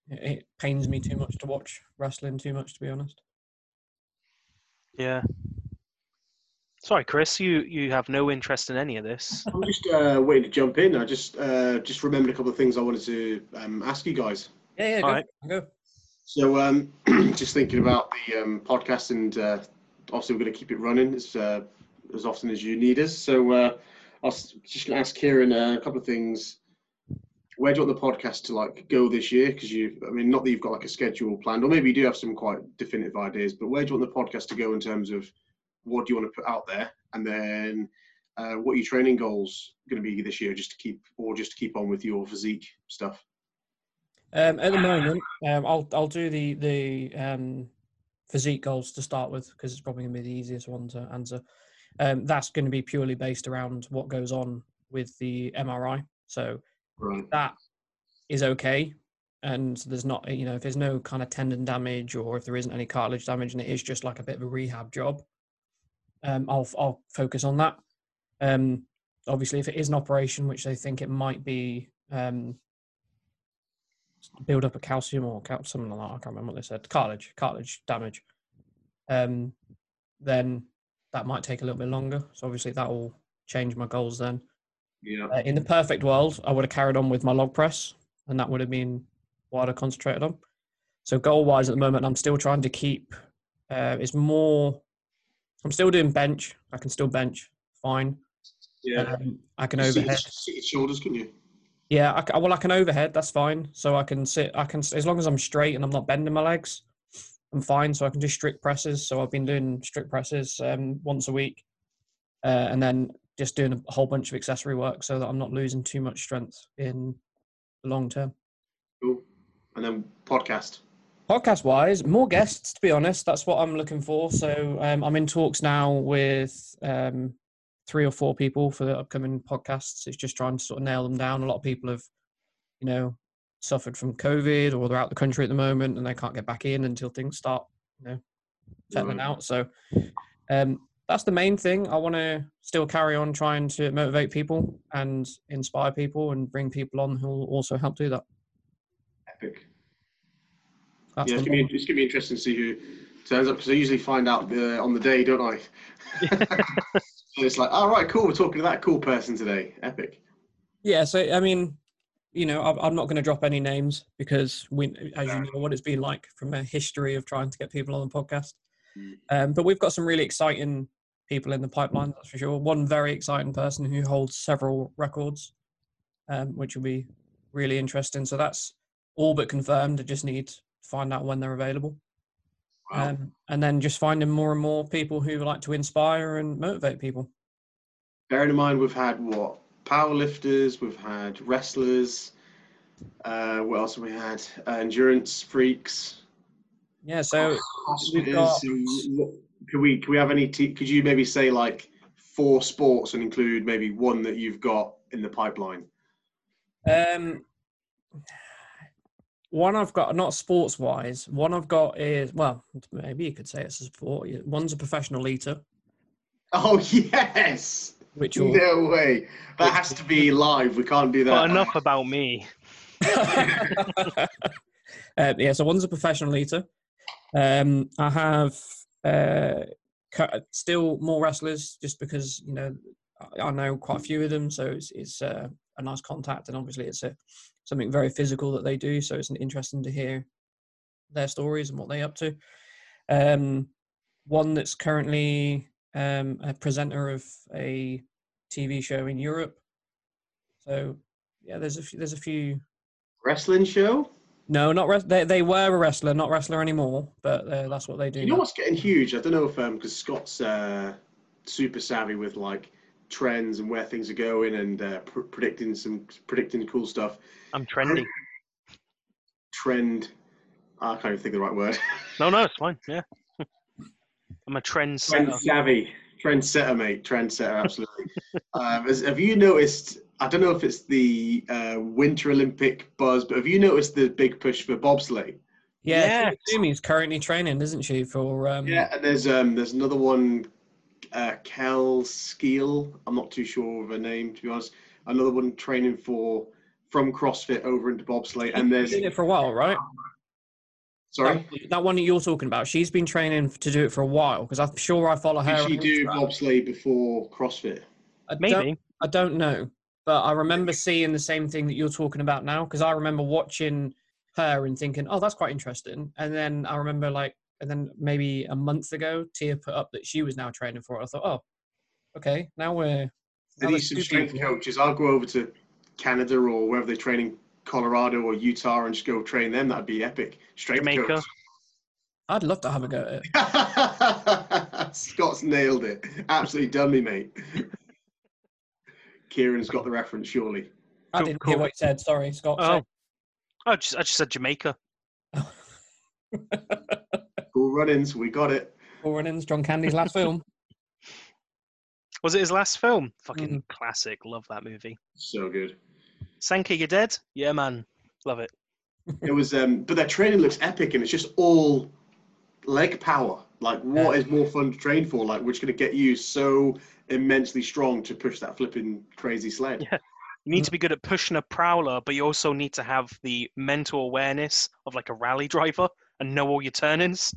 it, it pains me too much to watch wrestling too much to be honest. Yeah. Sorry, Chris. You you have no interest in any of this. I'm just uh, waiting to jump in. I just uh, just remembered a couple of things I wanted to um, ask you guys. Yeah, yeah, go. Alright. go. So um, just thinking about the um, podcast, and uh, obviously we're going to keep it running as uh, as often as you need us. So uh, I was just going to ask Kieran uh, a couple of things. Where do you want the podcast to like go this year? Because you, I mean, not that you've got like a schedule planned, or maybe you do have some quite definitive ideas. But where do you want the podcast to go in terms of what do you want to put out there, and then uh, what are your training goals going to be this year, just to keep, or just to keep on with your physique stuff? Um, at the moment, um, I'll I'll do the the um, physique goals to start with because it's probably going to be the easiest one to answer. Um, that's going to be purely based around what goes on with the MRI. So Right. that is okay, and there's not you know if there's no kind of tendon damage or if there isn't any cartilage damage and it is just like a bit of a rehab job, um, I'll I'll focus on that. Um, obviously, if it is an operation, which they think it might be. Um, build up a calcium or cal- something like that. I can't remember what they said. Cartilage, cartilage damage. Um, then that might take a little bit longer. So obviously that will change my goals then. Yeah. Uh, in the perfect world, I would have carried on with my log press, and that would have been what I'd have concentrated on. So goal wise, at the moment, I'm still trying to keep. Uh, it's more. I'm still doing bench. I can still bench fine. Yeah. Um, I can overhead. shoulders, couldn't you? Yeah, I, well, I can overhead. That's fine. So I can sit. I can as long as I'm straight and I'm not bending my legs, I'm fine. So I can do strict presses. So I've been doing strict presses um, once a week, uh, and then just doing a whole bunch of accessory work so that I'm not losing too much strength in the long term. Cool. And then podcast. Podcast wise, more guests. To be honest, that's what I'm looking for. So um, I'm in talks now with um, three or four people for the upcoming podcasts. It's just trying to sort of nail them down. A lot of people have, you know, suffered from COVID or they're out the country at the moment and they can't get back in until things start, you know, settling Right. out. So um, that's the main thing. I want to still carry on trying to motivate people and inspire people and bring people on who will also help do that. Epic. That's yeah, it's gonna, be, it's gonna be interesting to see who turns up because I usually find out uh, on the day, don't I? so it's like, all right, cool. We're talking to that cool person today. Epic. Yeah, so I mean, you know, I'm I'm not going to drop any names because we, as you know, what it's been like from a history of trying to get people on the podcast. Mm. Um, but we've got some really exciting people in the pipeline, that's for sure. One very exciting person who holds several records, um, which will be really interesting. So that's all but confirmed. I just need to find out when they're available. Wow. Um, and then just finding more and more people who like to inspire and motivate people. Bearing in mind, we've had what powerlifters, we've had wrestlers. Uh, what else have we had? Uh, endurance freaks. Yeah, so we've got- Can we can we have any? T- could you maybe say like four sports and include maybe one that you've got in the pipeline? Um, one I've got, not sports wise, one I've got is, well, maybe you could say it's a sport. One's a professional eater, Oh yes! which will. No way. That has to be live. We can't do that. But enough about me. uh, yeah, so one's a professional eater. Um, I have uh, still more wrestlers just because, you know, I- I know quite a few of them. So it's, it's uh, a nice contact. And obviously, it's a, something very physical that they do. So it's interesting to hear their stories and what they're up to. Um, one that's currently um, a presenter of a TV show in Europe. So yeah, there's a few, there's a few. Wrestling show. No, not res- they. They were a wrestler, not wrestler anymore. But uh, that's what they do. You know now. what's getting huge? I don't know if um because Scott's uh, super savvy with like trends and where things are going and uh, pr- predicting some predicting cool stuff. I'm trendy. Trend. I can't even think of the right word. No, no, it's fine. Yeah. I'm a trend Trend setter. savvy. Trendsetter, mate. Trendsetter, absolutely. um, has, have you noticed? I don't know if it's the uh, Winter Olympic buzz, but have you noticed the big push for bobsleigh? Yeah, Yes. Toomey's currently training, isn't she? For um, Yeah, and there's um there's another one, uh, Kel Skeel. I'm not too sure of her name to be honest. Another one training for from CrossFit over into bobsleigh, and she's there's been it for a while, right? sorry. That, that one that you're talking about, she's been training to do it for a while because I'm sure I follow her. Did she on do Instagram. bobsleigh before CrossFit? I don't, Maybe. I don't know, but I remember seeing the same thing that you're talking about now because I remember watching her and thinking, "Oh, that's quite interesting." And then I remember like, and then maybe a month ago, Tia put up that she was now training for it. I thought, "Oh, okay, now we're." They now need some strength people. coaches. I'll go over to Canada or wherever they train in Colorado or Utah and just go train them. That'd be epic. Strength Jamaica. coach. I'd love to have a go at it. Scott's nailed it. Absolutely done me, mate. Kieran's got the reference, surely. I didn't cool. hear what you said. Sorry, Scott. Oh, I just, I just said Jamaica. Cool Runnings, we got it. Cool Runnings, John Candy's last film. Was it his last film? Fucking Mm. classic. Love that movie. So good. Sanka, you're dead? Yeah, man. Love it. It was, um, but their training looks epic, and it's just all leg power. Like, what Yeah. is more fun to train for? Like, which going to get you so immensely strong to push that flipping crazy sled? Yeah. You need to be good at pushing a prowler, but you also need to have the mental awareness of like a rally driver and know all your turnings.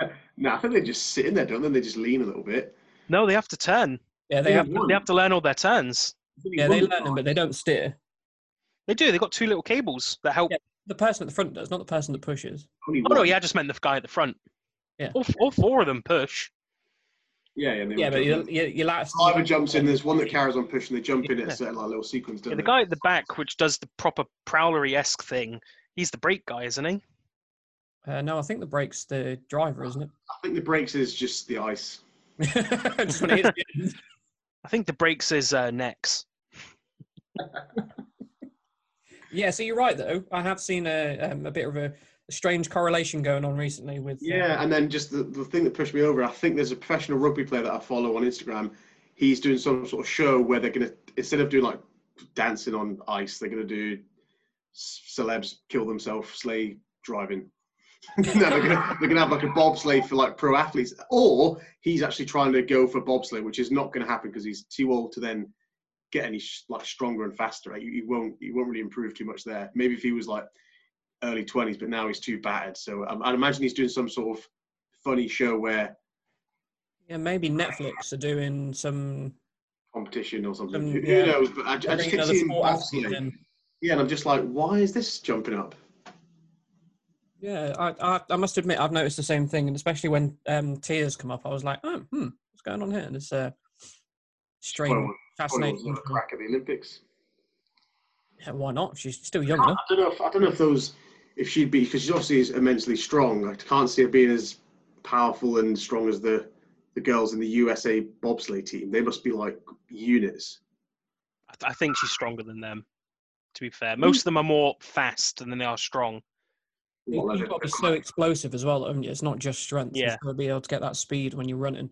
No, I think they just sit in there, don't they? They just lean a little bit. No, they have to turn. Yeah, they Yeah, have. one. They have to learn all their turns. Yeah, they learn them, but they don't steer. They do. They've got two little cables that help. Yeah. The person at the front does, not the person that pushes. Only Oh no, yeah, I just meant the guy at the front. Yeah. All, all four of them push. Yeah, yeah. Yeah, but jump you, in. you, you last. driver jumps in. There's one that carries on pushing. They jump in at Yeah. a certain like, little sequence. Yeah, the they? guy at the back, which does the proper prowlery esque thing, he's the brake guy, isn't he? Uh, no, I think the brake's the driver, isn't it? I think the brakes is just the ice. Just when it I think the brakes is uh, Nex. Yeah, so you're right though. I have seen a um, a bit of a, a strange correlation going on recently with. uh, Yeah, and then just the, the thing that pushed me over, I think there's a professional rugby player that I follow on Instagram. He's doing some sort of show where they're gonna instead of doing like dancing on ice, they're gonna do celebs kill themselves sleigh driving. no, they're gonna, they're gonna have like a bobsleigh for like pro athletes, or he's actually trying to go for bobsleigh, which is not going to happen because he's too old to then get any like stronger and faster. Right? He, won't he won't really improve too much there. Maybe if he was like early twenties, but now he's too battered. So um, I'd imagine he's doing some sort of funny show where Yeah, maybe Netflix are doing some. competition or something. Um, Who, yeah. knows? But I, I just keep seeing bobsleigh. Yeah, and I'm just like, why is this jumping up? Yeah, I, I I must admit I've noticed the same thing, and especially when um, tears come up, I was like, oh, hmm, what's going on here? It's uh, strange, Probably wants- probably wants fascinating. another crack at the Olympics. Yeah, why not? She's still young I enough. don't know if I don't know if those if she'd be because she obviously is immensely strong. I can't see her being as powerful and strong as the the girls in the USA bobsleigh team. They must be like units. I, th- I think she's stronger than them. To be fair, most of them are more fast than they are strong. You- What, You've got to be so explosive as well, haven't you? It's not just strength. Yeah. You've got to be able to get that speed when you're running.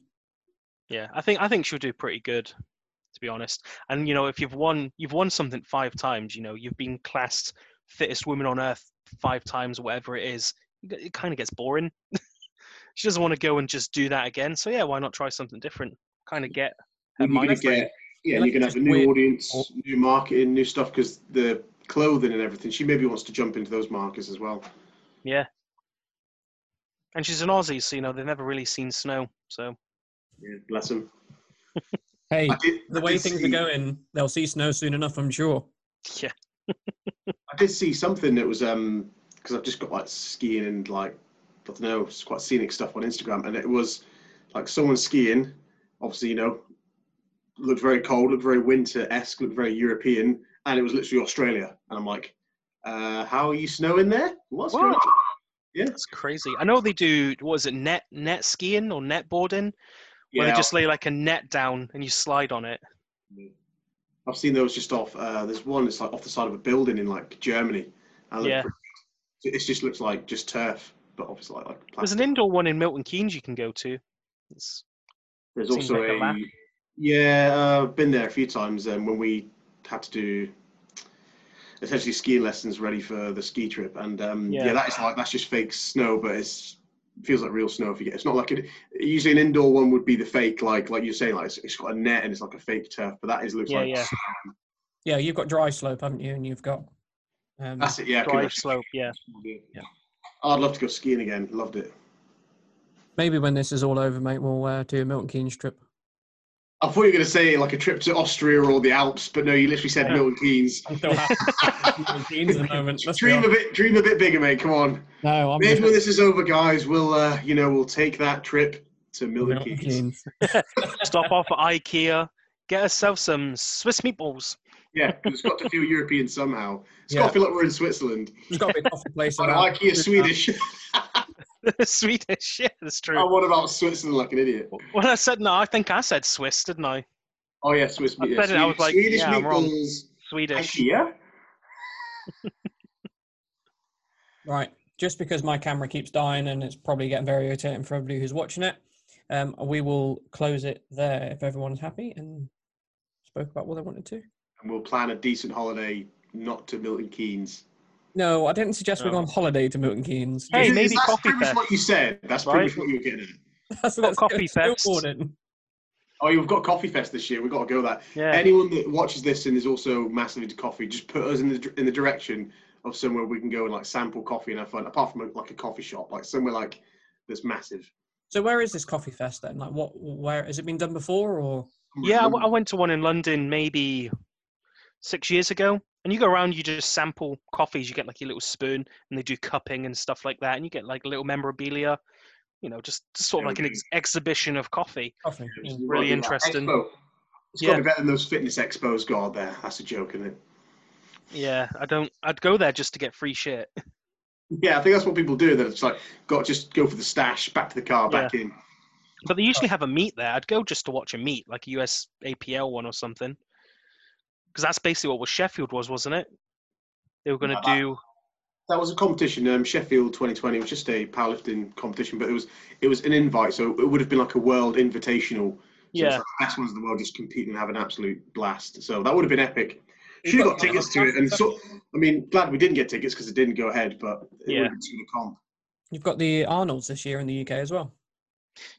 Yeah, I think I think she'll do pretty good, to be honest. And you know, if you've won you've won something five times, you know, you've been classed fittest woman on earth five times, whatever it is. It kind of gets boring. she doesn't want to go and just do that again. So yeah, why not try something different? Kind of get her You're gonna get yeah, you're gonna have a new weird- audience, new marketing, new stuff because the clothing and everything. She maybe wants to jump into those markets as well. Yeah. And she's an Aussie, so you know they've never really seen snow. So Yeah, bless them. Hey, did, the way things see- are going, they'll see snow soon enough, I'm sure. yeah, I did see something that was um because I've just got like skiing and like I don't know, it's quite scenic stuff on Instagram, and it was like someone skiing. Obviously, you know, looked very cold, looked very winter esque, looked very European, and it was literally Australia. And I'm like, uh, how are you snowing there? What's going on? Yeah, it's crazy. I know they do. What is it? Net net skiing or net boarding, where yeah. they just lay like a net down and you slide on it. I've seen those just off. Uh, there's one that's like off the side of a building in like Germany. Yeah. It just looks like just turf, but obviously like, like There's an indoor one in Milton Keynes you can go to. It's, There's also like a a, yeah, uh, I've been there a few times um, when we had to do essentially skiing lessons ready for the ski trip, and um, yeah. Yeah. that is like that's just fake snow, but it's feels like real snow if you get. It's not like it. Usually an indoor one would be the fake, like like you're saying, like it's, it's got a net and it's like a fake turf, but that is looks Yeah, like yeah. Yeah, you've got dry slope, haven't you? And you've got. Um, that's it. Yeah, dry slope. Yeah. yeah. I'd love to go skiing again. Loved it. maybe when this is all over, mate, we'll uh, do a Milton Keynes trip. I thought you were going to say like a trip to Austria or the Alps, but no, you literally said Yeah. Milton Keynes. I'm still happy with Milton Keynes at the moment. Let's Dream a bit, dream a bit bigger, mate. Come on. No, I'm Maybe just when this is over, guys, we'll uh, you know we'll take that trip to Milton, Milton Keynes. Keynes. Stop off at IKEA. Get ourselves some Swiss meatballs. Yeah, 'cause it's got to feel European somehow. It's Yeah. got to feel like we're in Switzerland. There's got to be a coffee place. No, around. IKEA Swedish. Swedish. Yeah, that's I Oh, what about Switzerland like an idiot? When I said no, I think I said Swiss, didn't I? Oh yeah, Swiss I meat. said it, I was like, Swedish yeah, I'm wrong. meatballs. Swedish. IKEA. Right. Just because my camera keeps dying and it's probably getting very irritating for everybody who's watching it, um, we will close it there if everyone's happy and spoke about what they wanted to. And we'll plan a decent holiday, not to Milton Keynes. No, I didn't suggest we go No. on holiday to Milton Keynes. Hey, Is- maybe that's Coffee pretty much what you said. That's pretty Right. much what you were getting at. That's Coffee Fest. Snowboarding. Oh, you've got Coffee Fest this year. We've got to go that. Yeah. Anyone that watches this and is also massive into coffee, just put us in the in the direction of somewhere we can go and like sample coffee and have fun. Apart from like a coffee shop, like somewhere like that's massive. So where is this coffee fest then? Like, what? Where has it been done before? Or Yeah, I, w- I went to one in London maybe six years ago. And you go around, you just sample coffees. You get like your little spoon, and they do cupping and stuff like that. And you get like little memorabilia. You know, just, just sort of like an ex- exhibition of coffee. coffee? Yeah. really do that. interesting. Expo. It's Yeah. got to be better than those fitness expos. God, there. That's a joke, isn't it? Yeah, I don't. I'd go there just to get free shit. Yeah, I think that's what people do. That it's like got just go for the stash, back to the car, back in. But they usually oh. have a meet there. I'd go just to watch a meet, like a US APL one or something. Because that's basically what was Sheffield was, wasn't it? They were going to Yeah, do. That was a competition. Um, Sheffield 2020 was just a powerlifting competition, but it was it was an invite, so it would have been like a world invitational. So it's Yeah, like the best ones in the world just compete and have an absolute blast. So that would have been epic. You've Should have got- got tickets to it, and so I mean, glad we didn't get tickets because it didn't go ahead. But it Yeah. would have been sort comp. You've got the Arnold's this year in the UK as well.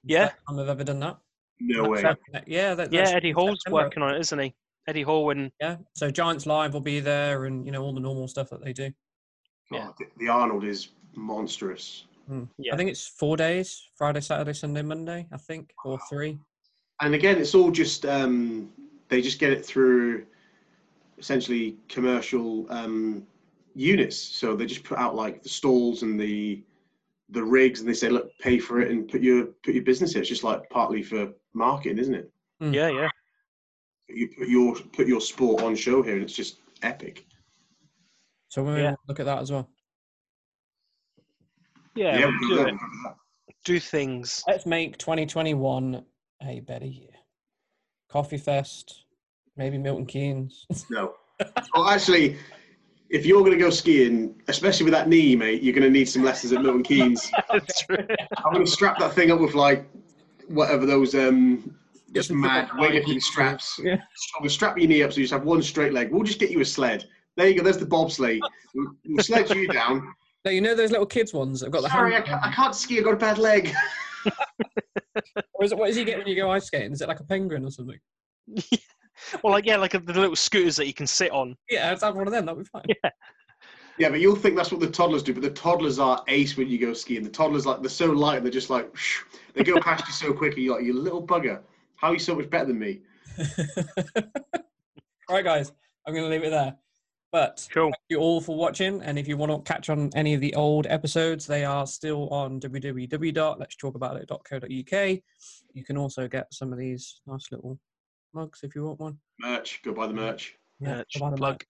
Yeah. first time I've ever done that. No way. That's- Yeah, that, yeah. Eddie Hall's September. working on it, isn't he? Eddie Hall and Yeah, so Giants Live will be there, and you know all the normal stuff that they do. Yeah. Oh, the- the Arnold is monstrous. Yeah. I think it's four days: Friday, Saturday, Sunday, Monday. I think, or three. And again, it's all just um, they just get it through essentially commercial um, units. So they just put out like the stalls and the the rigs, and they say, "Look, pay for it and put your put your business here." It's just like partly for marketing, isn't it? Yeah, yeah. You put your put your sport on show here, and it's just epic. So we Yeah. look at that as well. Yeah, Yeah, we'll we do it. Do things. Let's make 2021 a better year. Coffee Fest, maybe Milton Keynes. No. well, actually, if you're going to go skiing, especially with that knee, mate, you're going to need some lessons at Milton Keynes. That's true. I'm going to strap that thing up with like whatever those um just mad different weightlifting straps. Yeah. I'm going strap your knee up so you just have one straight leg. We'll just get you a sled. There you go. There's the bobsleigh. We'll, we'll sled you down. No, you know those little kids ones that have got the Sorry, I hand. can't, I can't ski. I've got a bad leg. Or is it, what does he get when you go ice skating? Is it like a penguin or something? Well, like yeah, like the little scooters that you can sit on. Yeah, let's have one of them. That'll be fine. Yeah, Yeah, but you'll think that's what the toddlers do. But the toddlers are ace when you go skiing. The toddlers like they're so light. They're just like they go past you so quickly. You're like you little bugger. How are you so much better than me? all right, guys, I'm going to leave it there. But Cool. thank you all for watching. And if you want to catch on any of the old episodes, they are still on www.let'stalkaboutit.co.uk. You can also get some of these nice little mugs if you want one. Merch. Go buy the merch. Merch, buy the plug. merch.